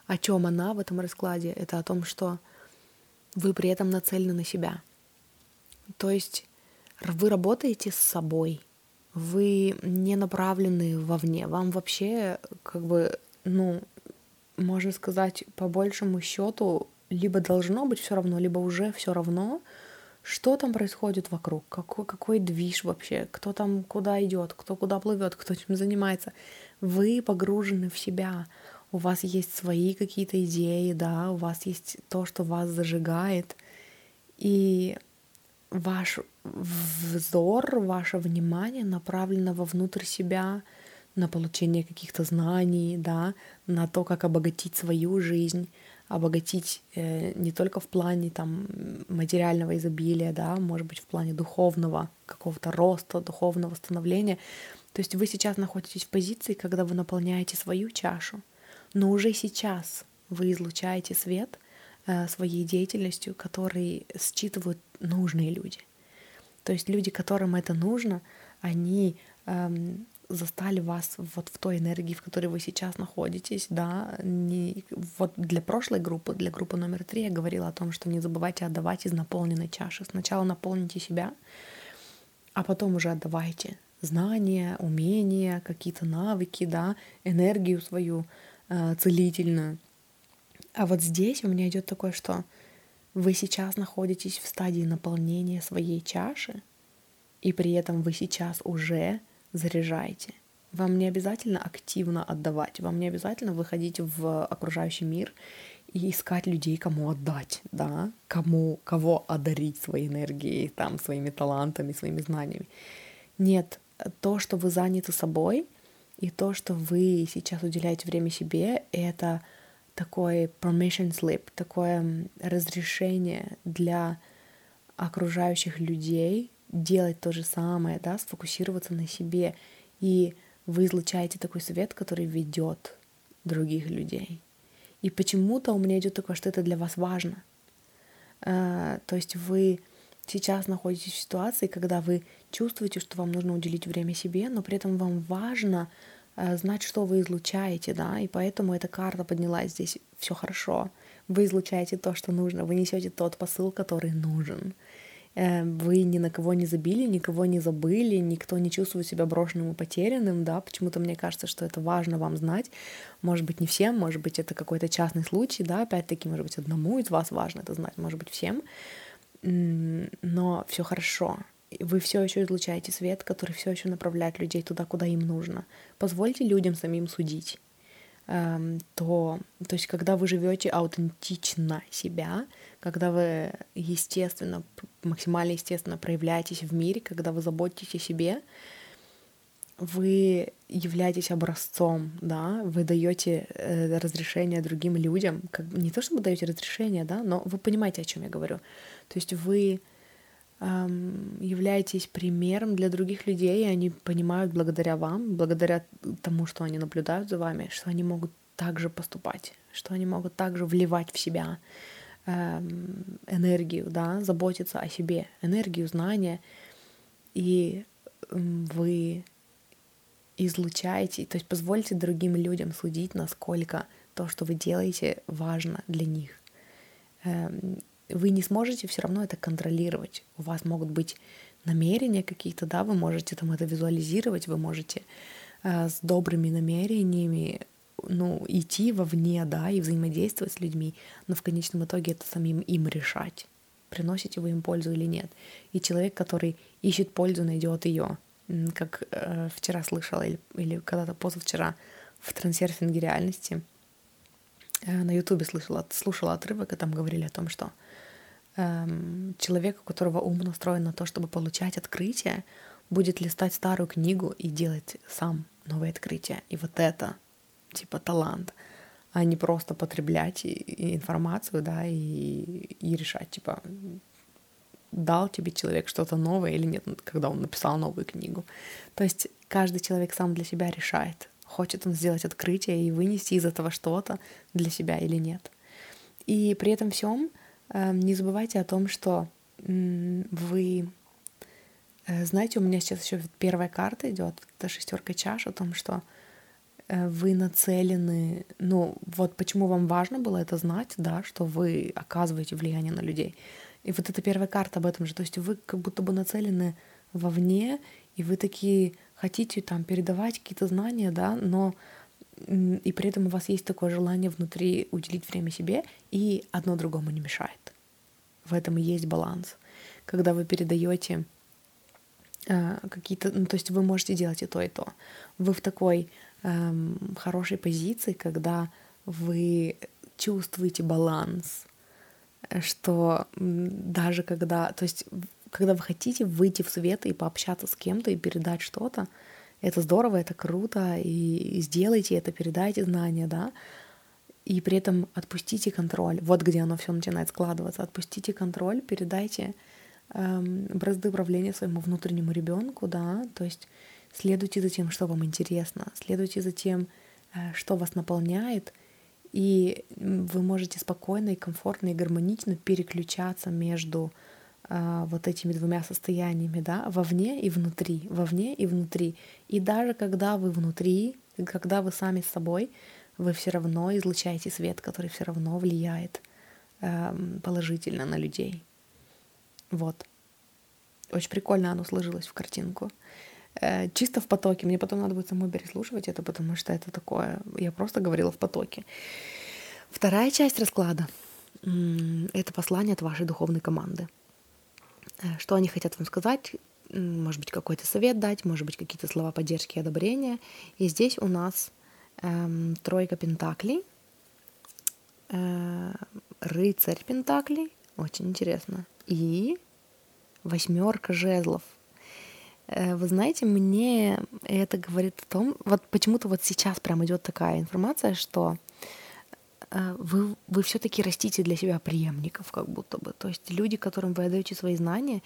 [SPEAKER 1] о чем она в этом раскладе, это о том, что вы при этом нацелены на себя — то есть вы работаете с собой, вы не направлены вовне, вам вообще как бы, ну, можно сказать, по большему счету, либо должно быть все равно, либо уже все равно, что там происходит вокруг, какой, какой движ вообще, кто там куда идет, кто куда плывет, кто чем занимается. Вы погружены в себя, у вас есть свои какие-то идеи, да, у вас есть то, что вас зажигает. И ваш взор, ваше внимание направлено вовнутрь себя, на получение каких-то знаний, да, на то, как обогатить свою жизнь, обогатить э, не только в плане там материального изобилия, да, может быть, в плане духовного какого-то роста, духовного становления. То есть вы сейчас находитесь в позиции, когда вы наполняете свою чашу, но уже сейчас вы излучаете свет э, своей деятельностью, который считывают нужные люди. То есть люди, которым это нужно, они эм, застали вас вот в той энергии, в которой вы сейчас находитесь, да, не, вот для прошлой группы, для группы номер три я говорила о том, что не забывайте отдавать из наполненной чаши. Сначала наполните себя, а потом уже отдавайте знания, умения, какие-то навыки, да, энергию свою э, целительную. А вот здесь у меня идет такое, что вы сейчас находитесь в стадии наполнения своей чаши, и при этом вы сейчас уже заряжаете. Вам не обязательно активно отдавать, вам не обязательно выходить в окружающий мир и искать людей, кому отдать, да, кому, кого одарить своей энергией, там, своими талантами, своими знаниями. Нет, то, что вы заняты собой, и то, что вы сейчас уделяете время себе, это такой permission slip, такое разрешение для окружающих людей делать то же самое, да, сфокусироваться на себе. И вы излучаете такой свет, который ведет других людей. И почему-то у меня идет такое, что это для вас важно. А, то есть вы сейчас находитесь в ситуации, когда вы чувствуете, что вам нужно уделить время себе, но при этом вам важно а, знать, что вы излучаете, да, и поэтому эта карта поднялась здесь. Все хорошо. Вы излучаете то, что нужно, вы несете тот посыл, который нужен. Э, вы ни на кого не забили, никого не забыли, никто не чувствует себя брошенным и потерянным, да, почему-то мне кажется, что это важно вам знать, может быть, не всем, может быть, это какой-то частный случай, да, опять-таки, может быть, одному из вас важно это знать, может быть, всем, но все хорошо, вы все еще излучаете свет, который все еще направляет людей туда, куда им нужно. Позвольте людям самим судить. Эм, то, то есть, когда вы живете аутентично себя, когда вы естественно, максимально естественно проявляетесь в мире, когда вы заботитесь о себе, вы являетесь образцом, да, вы даете э, разрешение другим людям, как не то чтобы даете разрешение, да, но вы понимаете, о чем я говорю. То есть вы эм, являетесь примером для других людей, и они понимают благодаря вам, благодаря тому, что они наблюдают за вами, что они могут также поступать, что они могут также вливать в себя, энергию, да, заботиться о себе, энергию, знания, и вы излучаете, то есть позвольте другим людям судить, насколько то, что вы делаете, важно для них. Эм, вы не сможете все равно это контролировать. У вас могут быть намерения какие-то, да, вы можете там это визуализировать, вы можете э, с добрыми намерениями ну, идти вовне, да, и взаимодействовать с людьми, но в конечном итоге это самим им решать, приносите вы им пользу или нет. И человек, который ищет пользу, найдет ее. Как э, вчера слышала или, или когда-то позавчера в трансерфинге реальности э, на Ютубе слышала, слушала отрывок, и там говорили о том, что э, человек, у которого ум настроен на то, чтобы получать открытие, будет листать старую книгу и делать сам новые открытия. И вот это типа талант, а не просто потреблять информацию, да, и, и решать, типа, дал тебе человек что-то новое или нет, когда он написал новую книгу. То есть каждый человек сам для себя решает, хочет он сделать открытие и вынести из этого что-то для себя или нет. И при этом всем э, не забывайте о том, что вы э, знаете, у меня сейчас еще первая карта идет, это шестерка чаш о том, что вы нацелены, ну вот почему вам важно было это знать, да, что вы оказываете влияние на людей. И вот эта первая карта об этом же, то есть вы как будто бы нацелены вовне, и вы такие хотите там передавать какие-то знания, да, но и при этом у вас есть такое желание внутри уделить время себе, и одно другому не мешает. В этом и есть баланс. Когда вы передаете э, какие-то, ну, то есть вы можете делать и то, и то. Вы в такой эм, хорошей позиции, когда вы чувствуете баланс, что даже когда, то есть когда вы хотите выйти в свет и пообщаться с кем-то и передать что-то, это здорово, это круто, и сделайте это, передайте знания, да, и при этом отпустите контроль. Вот где оно все начинает складываться. Отпустите контроль, передайте эм, бразды управления своему внутреннему ребенку, да, то есть следуйте за тем, что вам интересно, следуйте за тем, э, что вас наполняет, и вы можете спокойно и комфортно и гармонично переключаться между э, вот этими двумя состояниями, да, вовне и внутри, вовне и внутри. И даже когда вы внутри, когда вы сами с собой, вы все равно излучаете свет, который все равно влияет э, положительно на людей. Вот. Очень прикольно оно сложилось в картинку. Э, чисто в потоке. Мне потом надо будет самой переслушивать это, потому что это такое... Я просто говорила в потоке. Вторая часть расклада — это послание от вашей духовной команды. Э, что они хотят вам сказать, может быть, какой-то совет дать, может быть, какие-то слова поддержки и одобрения. И здесь у нас эм, тройка пентаклей, э, рыцарь пентаклей, очень интересно, и восьмерка жезлов. Э, вы знаете, мне это говорит о том, вот почему-то вот сейчас прям идет такая информация, что э, вы, вы все-таки растите для себя преемников, как будто бы. То есть люди, которым вы отдаете свои знания,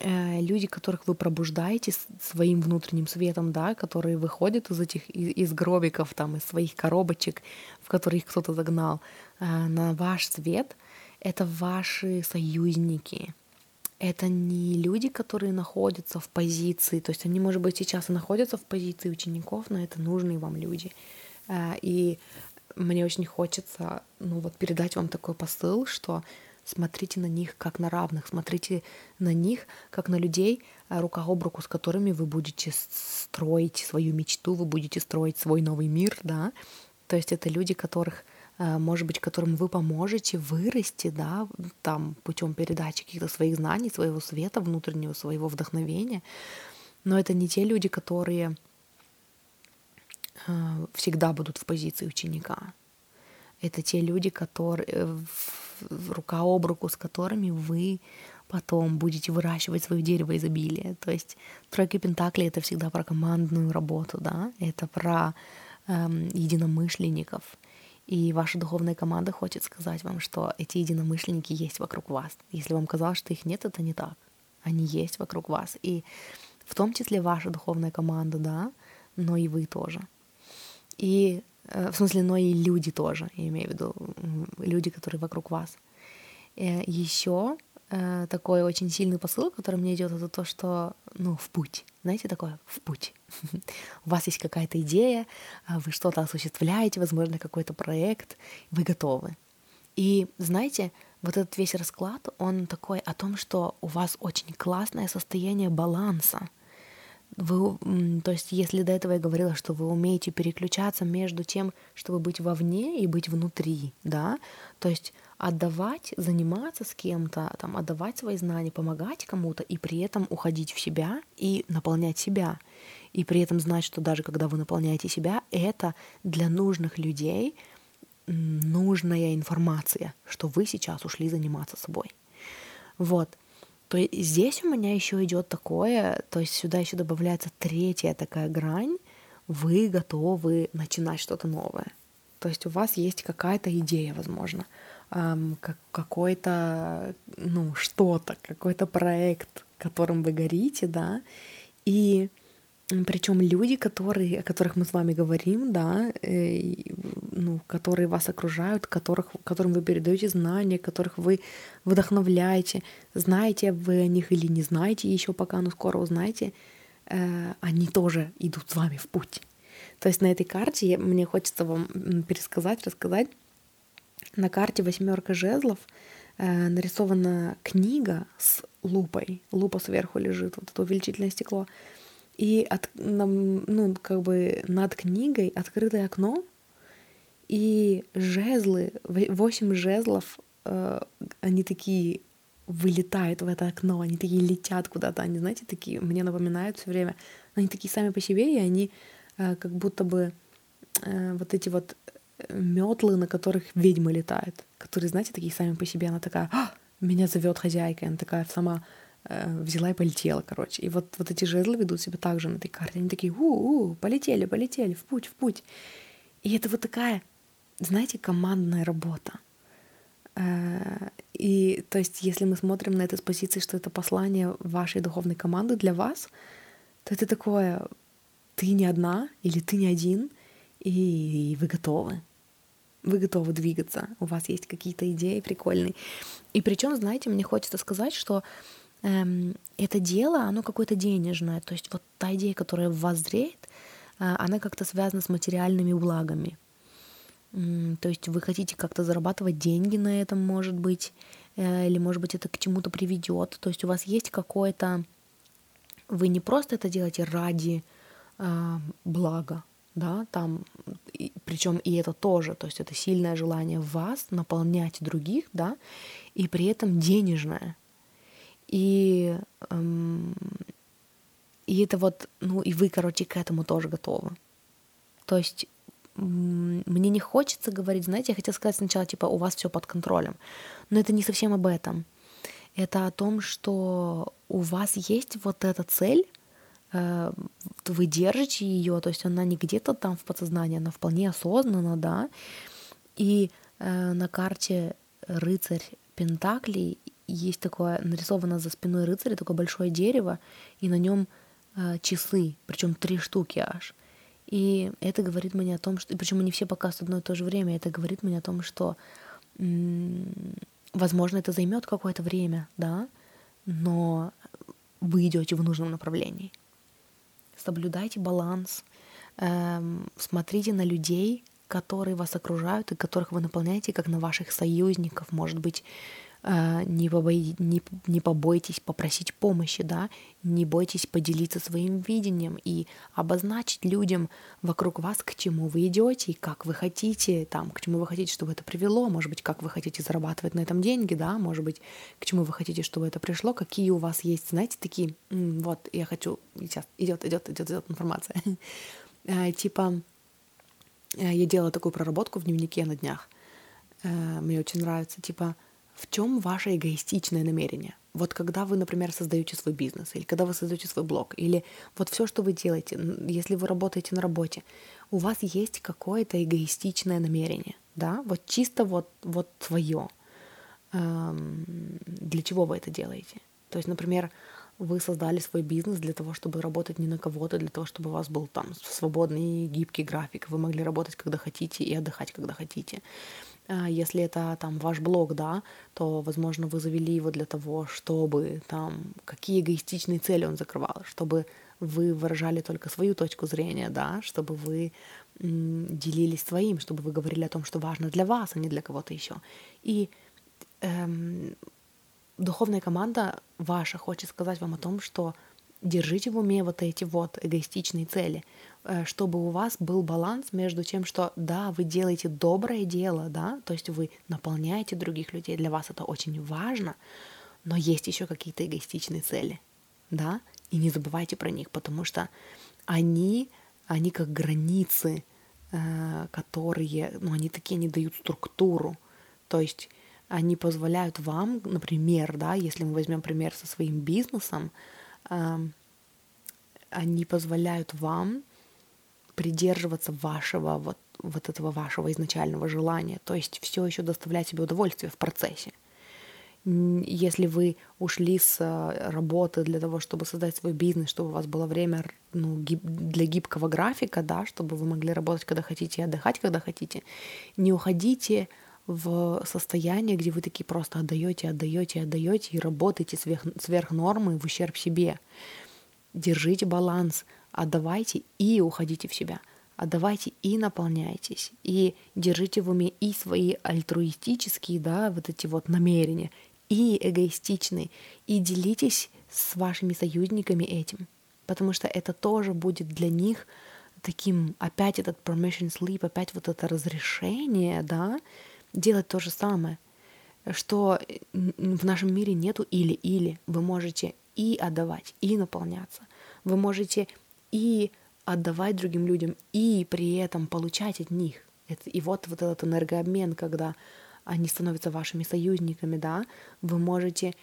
[SPEAKER 1] Э, люди, которых вы пробуждаете своим внутренним светом, да, которые выходят из этих из гробиков, там, из своих коробочек, в которые их кто-то загнал, на ваш свет, это ваши союзники. Это не люди, которые находятся в позиции, то есть они, может быть, сейчас и находятся в позиции учеников, но это нужные вам люди. Э, и мне очень хочется, ну вот, передать вам такой посыл, что Смотрите на них как на равных, смотрите на них как на людей, э, рука об руку, с которыми вы будете строить свою мечту, вы будете строить свой новый мир, да. То есть это люди, которых может быть, которым вы поможете вырасти, да, там, путем передачи каких-то своих знаний, своего света внутреннего, своего вдохновения. Но это не те люди, которые э, всегда будут в позиции ученика. Это те люди, которые рука об руку, с которыми вы потом будете выращивать свое дерево изобилия. То есть тройка Пентакли — это всегда про командную работу, да, это про эм, единомышленников. И ваша духовная команда хочет сказать вам, что эти единомышленники есть вокруг вас. Если вам казалось, что их нет, это не так. Они есть вокруг вас. И в том числе ваша духовная команда, да, но и вы тоже. И Э, в смысле, но и люди тоже, я имею в виду люди, которые вокруг вас. Э, Еще э, такой очень сильный посыл, который мне идет, это то, что, ну, в путь. Знаете, такое в путь. У вас есть какая-то идея, а вы что-то осуществляете, возможно, какой-то проект, вы готовы. И знаете, вот этот весь расклад, он такой о том, что у вас очень классное состояние баланса вы, то есть, если до этого я говорила, что вы умеете переключаться между тем, чтобы быть вовне и быть внутри, да, то есть отдавать, заниматься с кем-то, там, отдавать свои знания, помогать кому-то, и при этом уходить в себя и наполнять себя. И при этом знать, что даже когда вы наполняете себя, это для нужных людей нужная информация, что вы сейчас ушли заниматься собой. Вот то здесь у меня еще идет такое, то есть сюда еще добавляется третья такая грань, вы готовы начинать что-то новое. То есть у вас есть какая-то идея, возможно, эм, как, какой-то, ну, что-то, какой-то проект, которым вы горите, да, и причем люди, которые, о которых мы с вами говорим, да, э, ну, которые вас окружают, которых, которым вы передаете знания, которых вы вдохновляете, знаете вы о них или не знаете еще пока, но скоро узнаете, э, они тоже идут с вами в путь. То есть на этой карте мне хочется вам пересказать, рассказать. На карте восьмерка жезлов э, нарисована книга с лупой. Лупа сверху лежит, вот это увеличительное стекло. И от, ну, как бы над книгой открытое окно, и жезлы, восемь жезлов, э, они такие вылетают в это окно, они такие летят куда-то, они, знаете, такие, мне напоминают все время, они такие сами по себе, и они э, как будто бы э, вот эти вот метлы, на которых ведьмы летают, которые, знаете, такие сами по себе, она такая, а, меня зовет хозяйка, она такая сама Э, взяла и полетела, короче. И вот, вот эти жезлы ведут себя так же на этой карте. Они такие, у-у, полетели, полетели, в путь, в путь. И это вот такая знаете, командная работа. Э, и то есть, если мы смотрим на это с позиции, что это послание вашей духовной команды для вас, то это такое, ты не одна или ты не один, и вы готовы. Вы готовы двигаться, у вас есть какие-то идеи прикольные. И причем, знаете, мне хочется сказать, что эм, это дело, оно какое-то денежное. То есть вот та идея, которая в вас зреет, э, она как-то связана с материальными благами. То есть вы хотите как-то зарабатывать деньги на этом, может быть, э, или, может быть, это к чему-то приведет. То есть у вас есть какое-то... Вы не просто это делаете ради э, блага, да, там, причем и это тоже, то есть это сильное желание вас наполнять других, да, и при этом денежное. И, эм, и это вот, ну, и вы, короче, к этому тоже готовы. То есть мне не хочется говорить, знаете, я хотела сказать сначала, типа, у вас все под контролем, но это не совсем об этом. Это о том, что у вас есть вот эта цель, вы держите ее, то есть она не где-то там в подсознании, она вполне осознанно, да, и э, на карте рыцарь Пентаклей есть такое нарисовано за спиной рыцаря такое большое дерево, и на нем э, часы, причем три штуки аж. И это говорит мне о том, что... Причем они все показывают одно и то же время. Это говорит мне о том, что, возможно, это займет какое-то время, да, но вы идете в нужном направлении. Соблюдайте баланс, эм, смотрите на людей, которые вас окружают и которых вы наполняете, как на ваших союзников, может быть, не, побои, не, не побойтесь попросить помощи, да, не бойтесь поделиться своим видением и обозначить людям вокруг вас, к чему вы идете, как вы хотите, там, к чему вы хотите, чтобы это привело, может быть, как вы хотите зарабатывать на этом деньги, да, может быть, к чему вы хотите, чтобы это пришло, какие у вас есть, знаете, такие, вот, я хочу, сейчас идет, идет, идет, идет информация, а, типа, э, я делала такую проработку в дневнике на днях, э, мне очень нравится, типа, в чем ваше эгоистичное намерение? Вот когда вы, например, создаете свой бизнес, или когда вы создаете свой блог, или вот все, что вы делаете, если вы работаете на работе, у вас есть какое-то эгоистичное намерение, да, вот чисто вот, вот твое. Эм, для чего вы это делаете? То есть, например, вы создали свой бизнес для того, чтобы работать не на кого-то, для того, чтобы у вас был там свободный гибкий график, вы могли работать, когда хотите, и отдыхать, когда хотите. А, если это там ваш блог, да, то, возможно, вы завели его для того, чтобы там какие эгоистичные цели он закрывал, чтобы вы выражали только свою точку зрения, да, чтобы вы делились своим, чтобы вы говорили о том, что важно для вас, а не для кого-то еще. И эм, духовная команда ваша хочет сказать вам о том, что держите в уме вот эти вот эгоистичные цели – чтобы у вас был баланс между тем, что да, вы делаете доброе дело, да, то есть вы наполняете других людей, для вас это очень важно, но есть еще какие-то эгоистичные цели, да, и не забывайте про них, потому что они, они как границы, э, которые, ну, они такие, они дают структуру, то есть они позволяют вам, например, да, если мы возьмем пример со своим бизнесом, эм, они позволяют вам придерживаться вашего вот, вот этого вашего изначального желания, то есть все еще доставлять себе удовольствие в процессе. Если вы ушли с э, работы для того, чтобы создать свой бизнес, чтобы у вас было время ну, гиб, для гибкого графика, да, чтобы вы могли работать, когда хотите, и отдыхать, когда хотите, не уходите в состояние, где вы такие просто отдаете, отдаете, отдаете и работаете сверх, сверх нормы в ущерб себе. Держите баланс – отдавайте и уходите в себя. Отдавайте и наполняйтесь, и держите в уме и свои альтруистические, да, вот эти вот намерения, и эгоистичные, и делитесь с вашими союзниками этим, потому что это тоже будет для них таким, опять этот permission sleep, опять вот это разрешение, да, делать то же самое, что в нашем мире нету или-или, вы можете и отдавать, и наполняться, вы можете и отдавать другим людям, и при этом получать от них. И вот, вот этот энергообмен, когда они становятся вашими союзниками, да, вы можете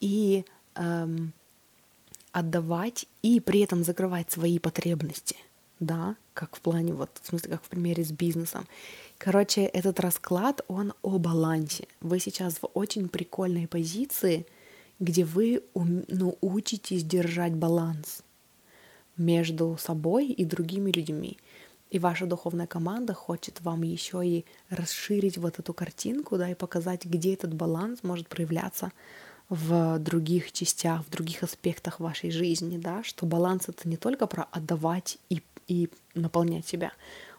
[SPEAKER 1] и эм, отдавать, и при этом закрывать свои потребности, да, как в плане, вот, в смысле, как в примере с бизнесом. Короче, этот расклад, он о балансе. Вы сейчас в очень прикольной позиции, где вы ну, учитесь держать баланс между собой и другими людьми. И ваша духовная команда хочет вам еще и расширить вот эту картинку, да, и показать, где этот баланс может проявляться в других частях, в других аспектах вашей жизни, да, что баланс это не только про отдавать и, и наполнять себя.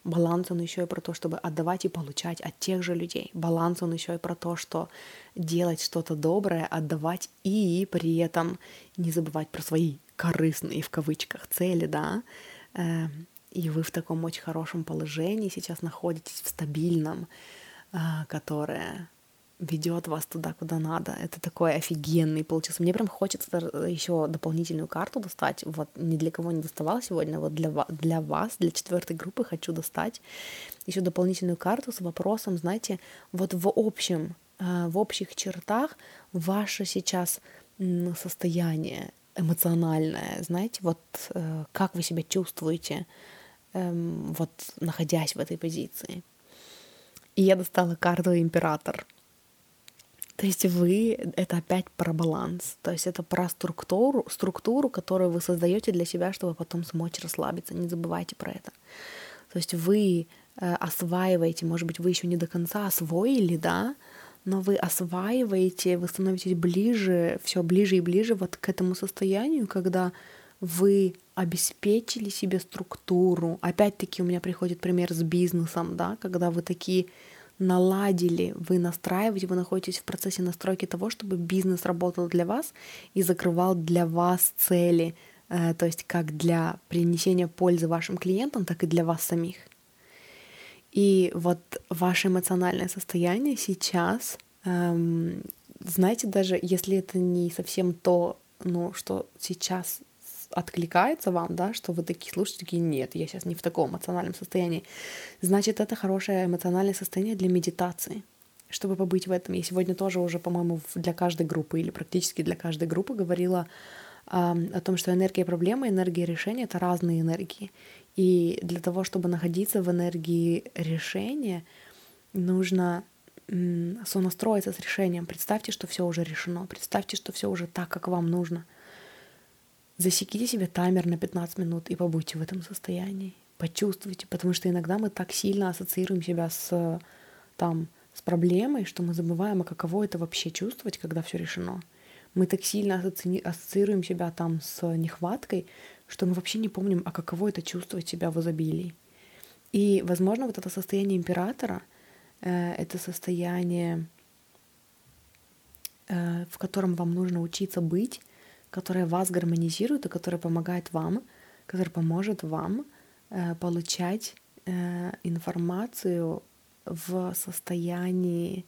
[SPEAKER 1] Баланс он еще и про то, чтобы отдавать и получать от тех же людей. Баланс он еще и про то, что делать что-то доброе, отдавать и при этом не забывать про свои корыстные в кавычках цели, да, эм, и вы в таком очень хорошем положении сейчас находитесь, в стабильном, а, которое ведет вас туда, куда надо. Это такой офигенный получился. Мне прям хочется еще дополнительную карту достать. Вот ни для кого не доставала сегодня, вот для, для вас, для четвертой группы хочу достать еще дополнительную карту с вопросом, знаете, вот в общем, а, в общих чертах ваше сейчас состояние эмоциональное, знаете, вот э, как вы себя чувствуете, эм, вот находясь в этой позиции. И я достала карту император. То есть вы — это опять про баланс, то есть это про структуру, структуру, которую вы создаете для себя, чтобы потом смочь расслабиться. Не забывайте про это. То есть вы э, осваиваете, может быть, вы еще не до конца освоили, да, но вы осваиваете, вы становитесь ближе, все ближе и ближе вот к этому состоянию, когда вы обеспечили себе структуру. Опять-таки у меня приходит пример с бизнесом, да, когда вы такие наладили, вы настраиваете, вы находитесь в процессе настройки того, чтобы бизнес работал для вас и закрывал для вас цели, э, то есть как для принесения пользы вашим клиентам, так и для вас самих. И вот ваше эмоциональное состояние сейчас, эм, знаете, даже если это не совсем то, ну, что сейчас откликается вам, да, что вы такие слушаете, такие, нет, я сейчас не в таком эмоциональном состоянии, значит, это хорошее эмоциональное состояние для медитации, чтобы побыть в этом. Я сегодня тоже уже, по-моему, для каждой группы или практически для каждой группы говорила э, о том, что энергия проблемы, энергия решения — это разные энергии. И для того, чтобы находиться в энергии решения, нужно сонастроиться с решением. Представьте, что все уже решено. Представьте, что все уже так, как вам нужно. Засеките себе таймер на 15 минут и побудьте в этом состоянии. Почувствуйте, потому что иногда мы так сильно ассоциируем себя с, там, с проблемой, что мы забываем, а каково это вообще чувствовать, когда все решено. Мы так сильно ассоциируем себя там с нехваткой, что мы вообще не помним, а каково это чувствовать себя в изобилии. И, возможно, вот это состояние императора, э, это состояние, э, в котором вам нужно учиться быть, которая вас гармонизирует и которая помогает вам, которая поможет вам э, получать информацию в состоянии,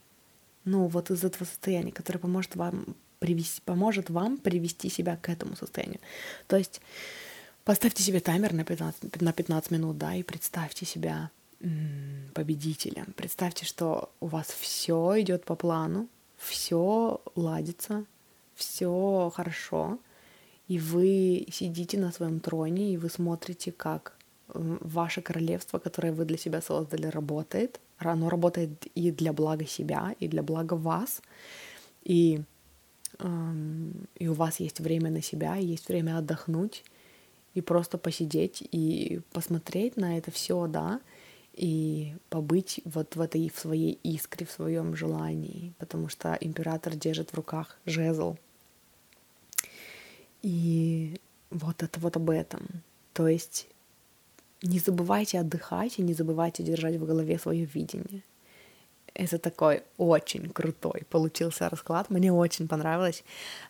[SPEAKER 1] ну вот из этого состояния, которое поможет вам привести, поможет вам привести себя к этому состоянию. То есть поставьте себе таймер на 15, на 15 минут, да, и представьте себя победителем. Представьте, что у вас все идет по плану, все ладится, все хорошо, и вы сидите на своем троне, и вы смотрите, как ваше королевство, которое вы для себя создали, работает. Оно работает и для блага себя, и для блага вас. И, эм, и у вас есть время на себя, есть время отдохнуть, и просто посидеть и посмотреть на это все, да, и побыть вот в этой в своей искре, в своем желании, потому что император держит в руках жезл, и вот это вот об этом. То есть не забывайте отдыхать и не забывайте держать в голове свое видение. Это такой очень крутой получился расклад. Мне очень понравилось.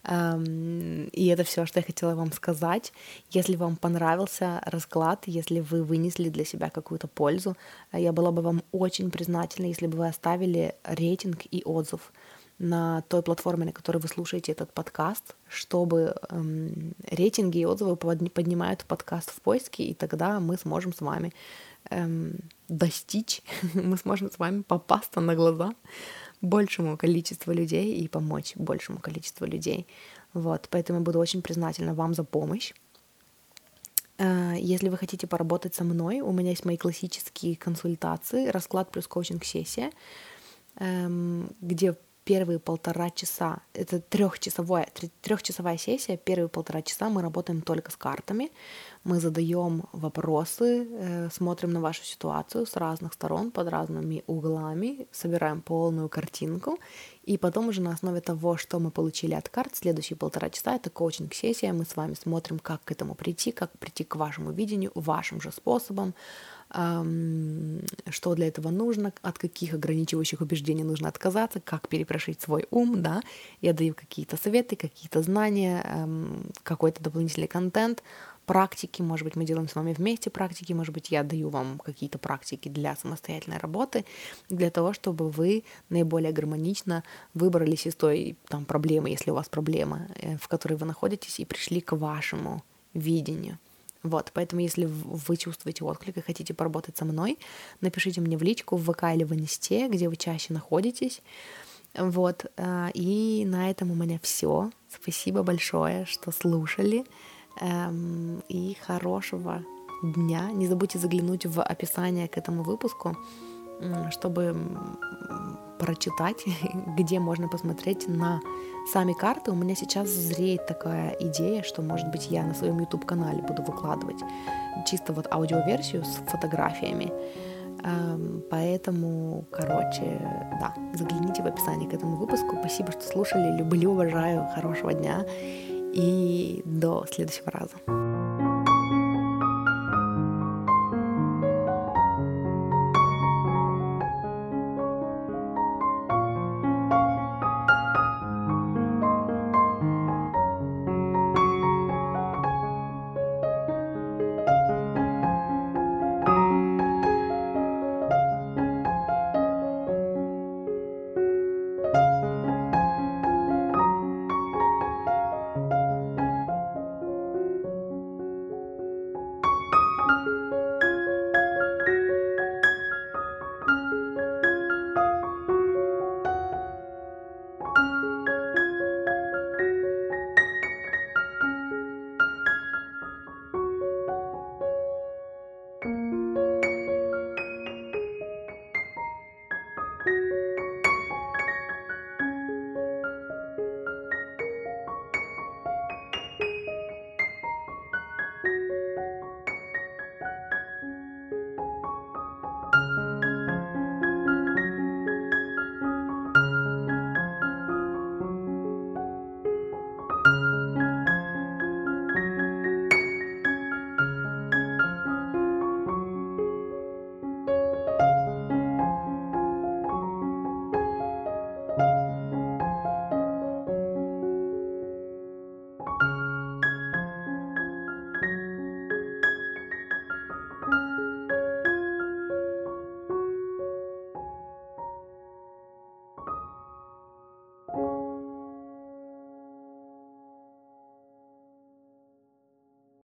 [SPEAKER 1] И это все, что я хотела вам сказать. Если вам понравился расклад, если вы вынесли для себя какую-то пользу, я была бы вам очень признательна, если бы вы оставили рейтинг и отзыв на той платформе, на которой вы слушаете этот подкаст, чтобы эм, рейтинги и отзывы поднимают подкаст в поиске, и тогда мы сможем с вами эм, достичь, мы сможем с вами попасться на глаза большему количеству людей и помочь большему количеству людей. Вот, поэтому я буду очень признательна вам за помощь. Э, если вы хотите поработать со мной, у меня есть мои классические консультации, расклад плюс коучинг-сессия, эм, где первые полтора часа, это трехчасовая, трехчасовая сессия, первые полтора часа мы работаем только с картами, мы задаем вопросы, э, смотрим на вашу ситуацию с разных сторон, под разными углами, собираем полную картинку, и потом уже на основе того, что мы получили от карт, следующие полтора часа — это коучинг-сессия, мы с вами смотрим, как к этому прийти, как прийти к вашему видению, вашим же способом, что для этого нужно, от каких ограничивающих убеждений нужно отказаться, как перепрошить свой ум, да, я даю какие-то советы, какие-то знания, какой-то дополнительный контент, практики, может быть, мы делаем с вами вместе практики, может быть, я даю вам какие-то практики для самостоятельной работы, для того, чтобы вы наиболее гармонично выбрались из той там, проблемы, если у вас проблема, э, в которой вы находитесь, и пришли к вашему видению. Вот, поэтому если вы чувствуете отклик и хотите поработать со мной, напишите мне в личку в ВК или в Инсте, где вы чаще находитесь. Вот, э, и на этом у меня все. Спасибо большое, что слушали. Эм, и хорошего дня. Не забудьте заглянуть в описание к этому выпуску, чтобы прочитать, где можно посмотреть на сами карты. У меня сейчас зреет такая идея, что, может быть, я на своем YouTube-канале буду выкладывать чисто вот аудиоверсию с фотографиями. Эм, поэтому, короче, да, загляните в описание к этому выпуску. Спасибо, что слушали. Люблю, уважаю. Хорошего дня. И до следующего раза.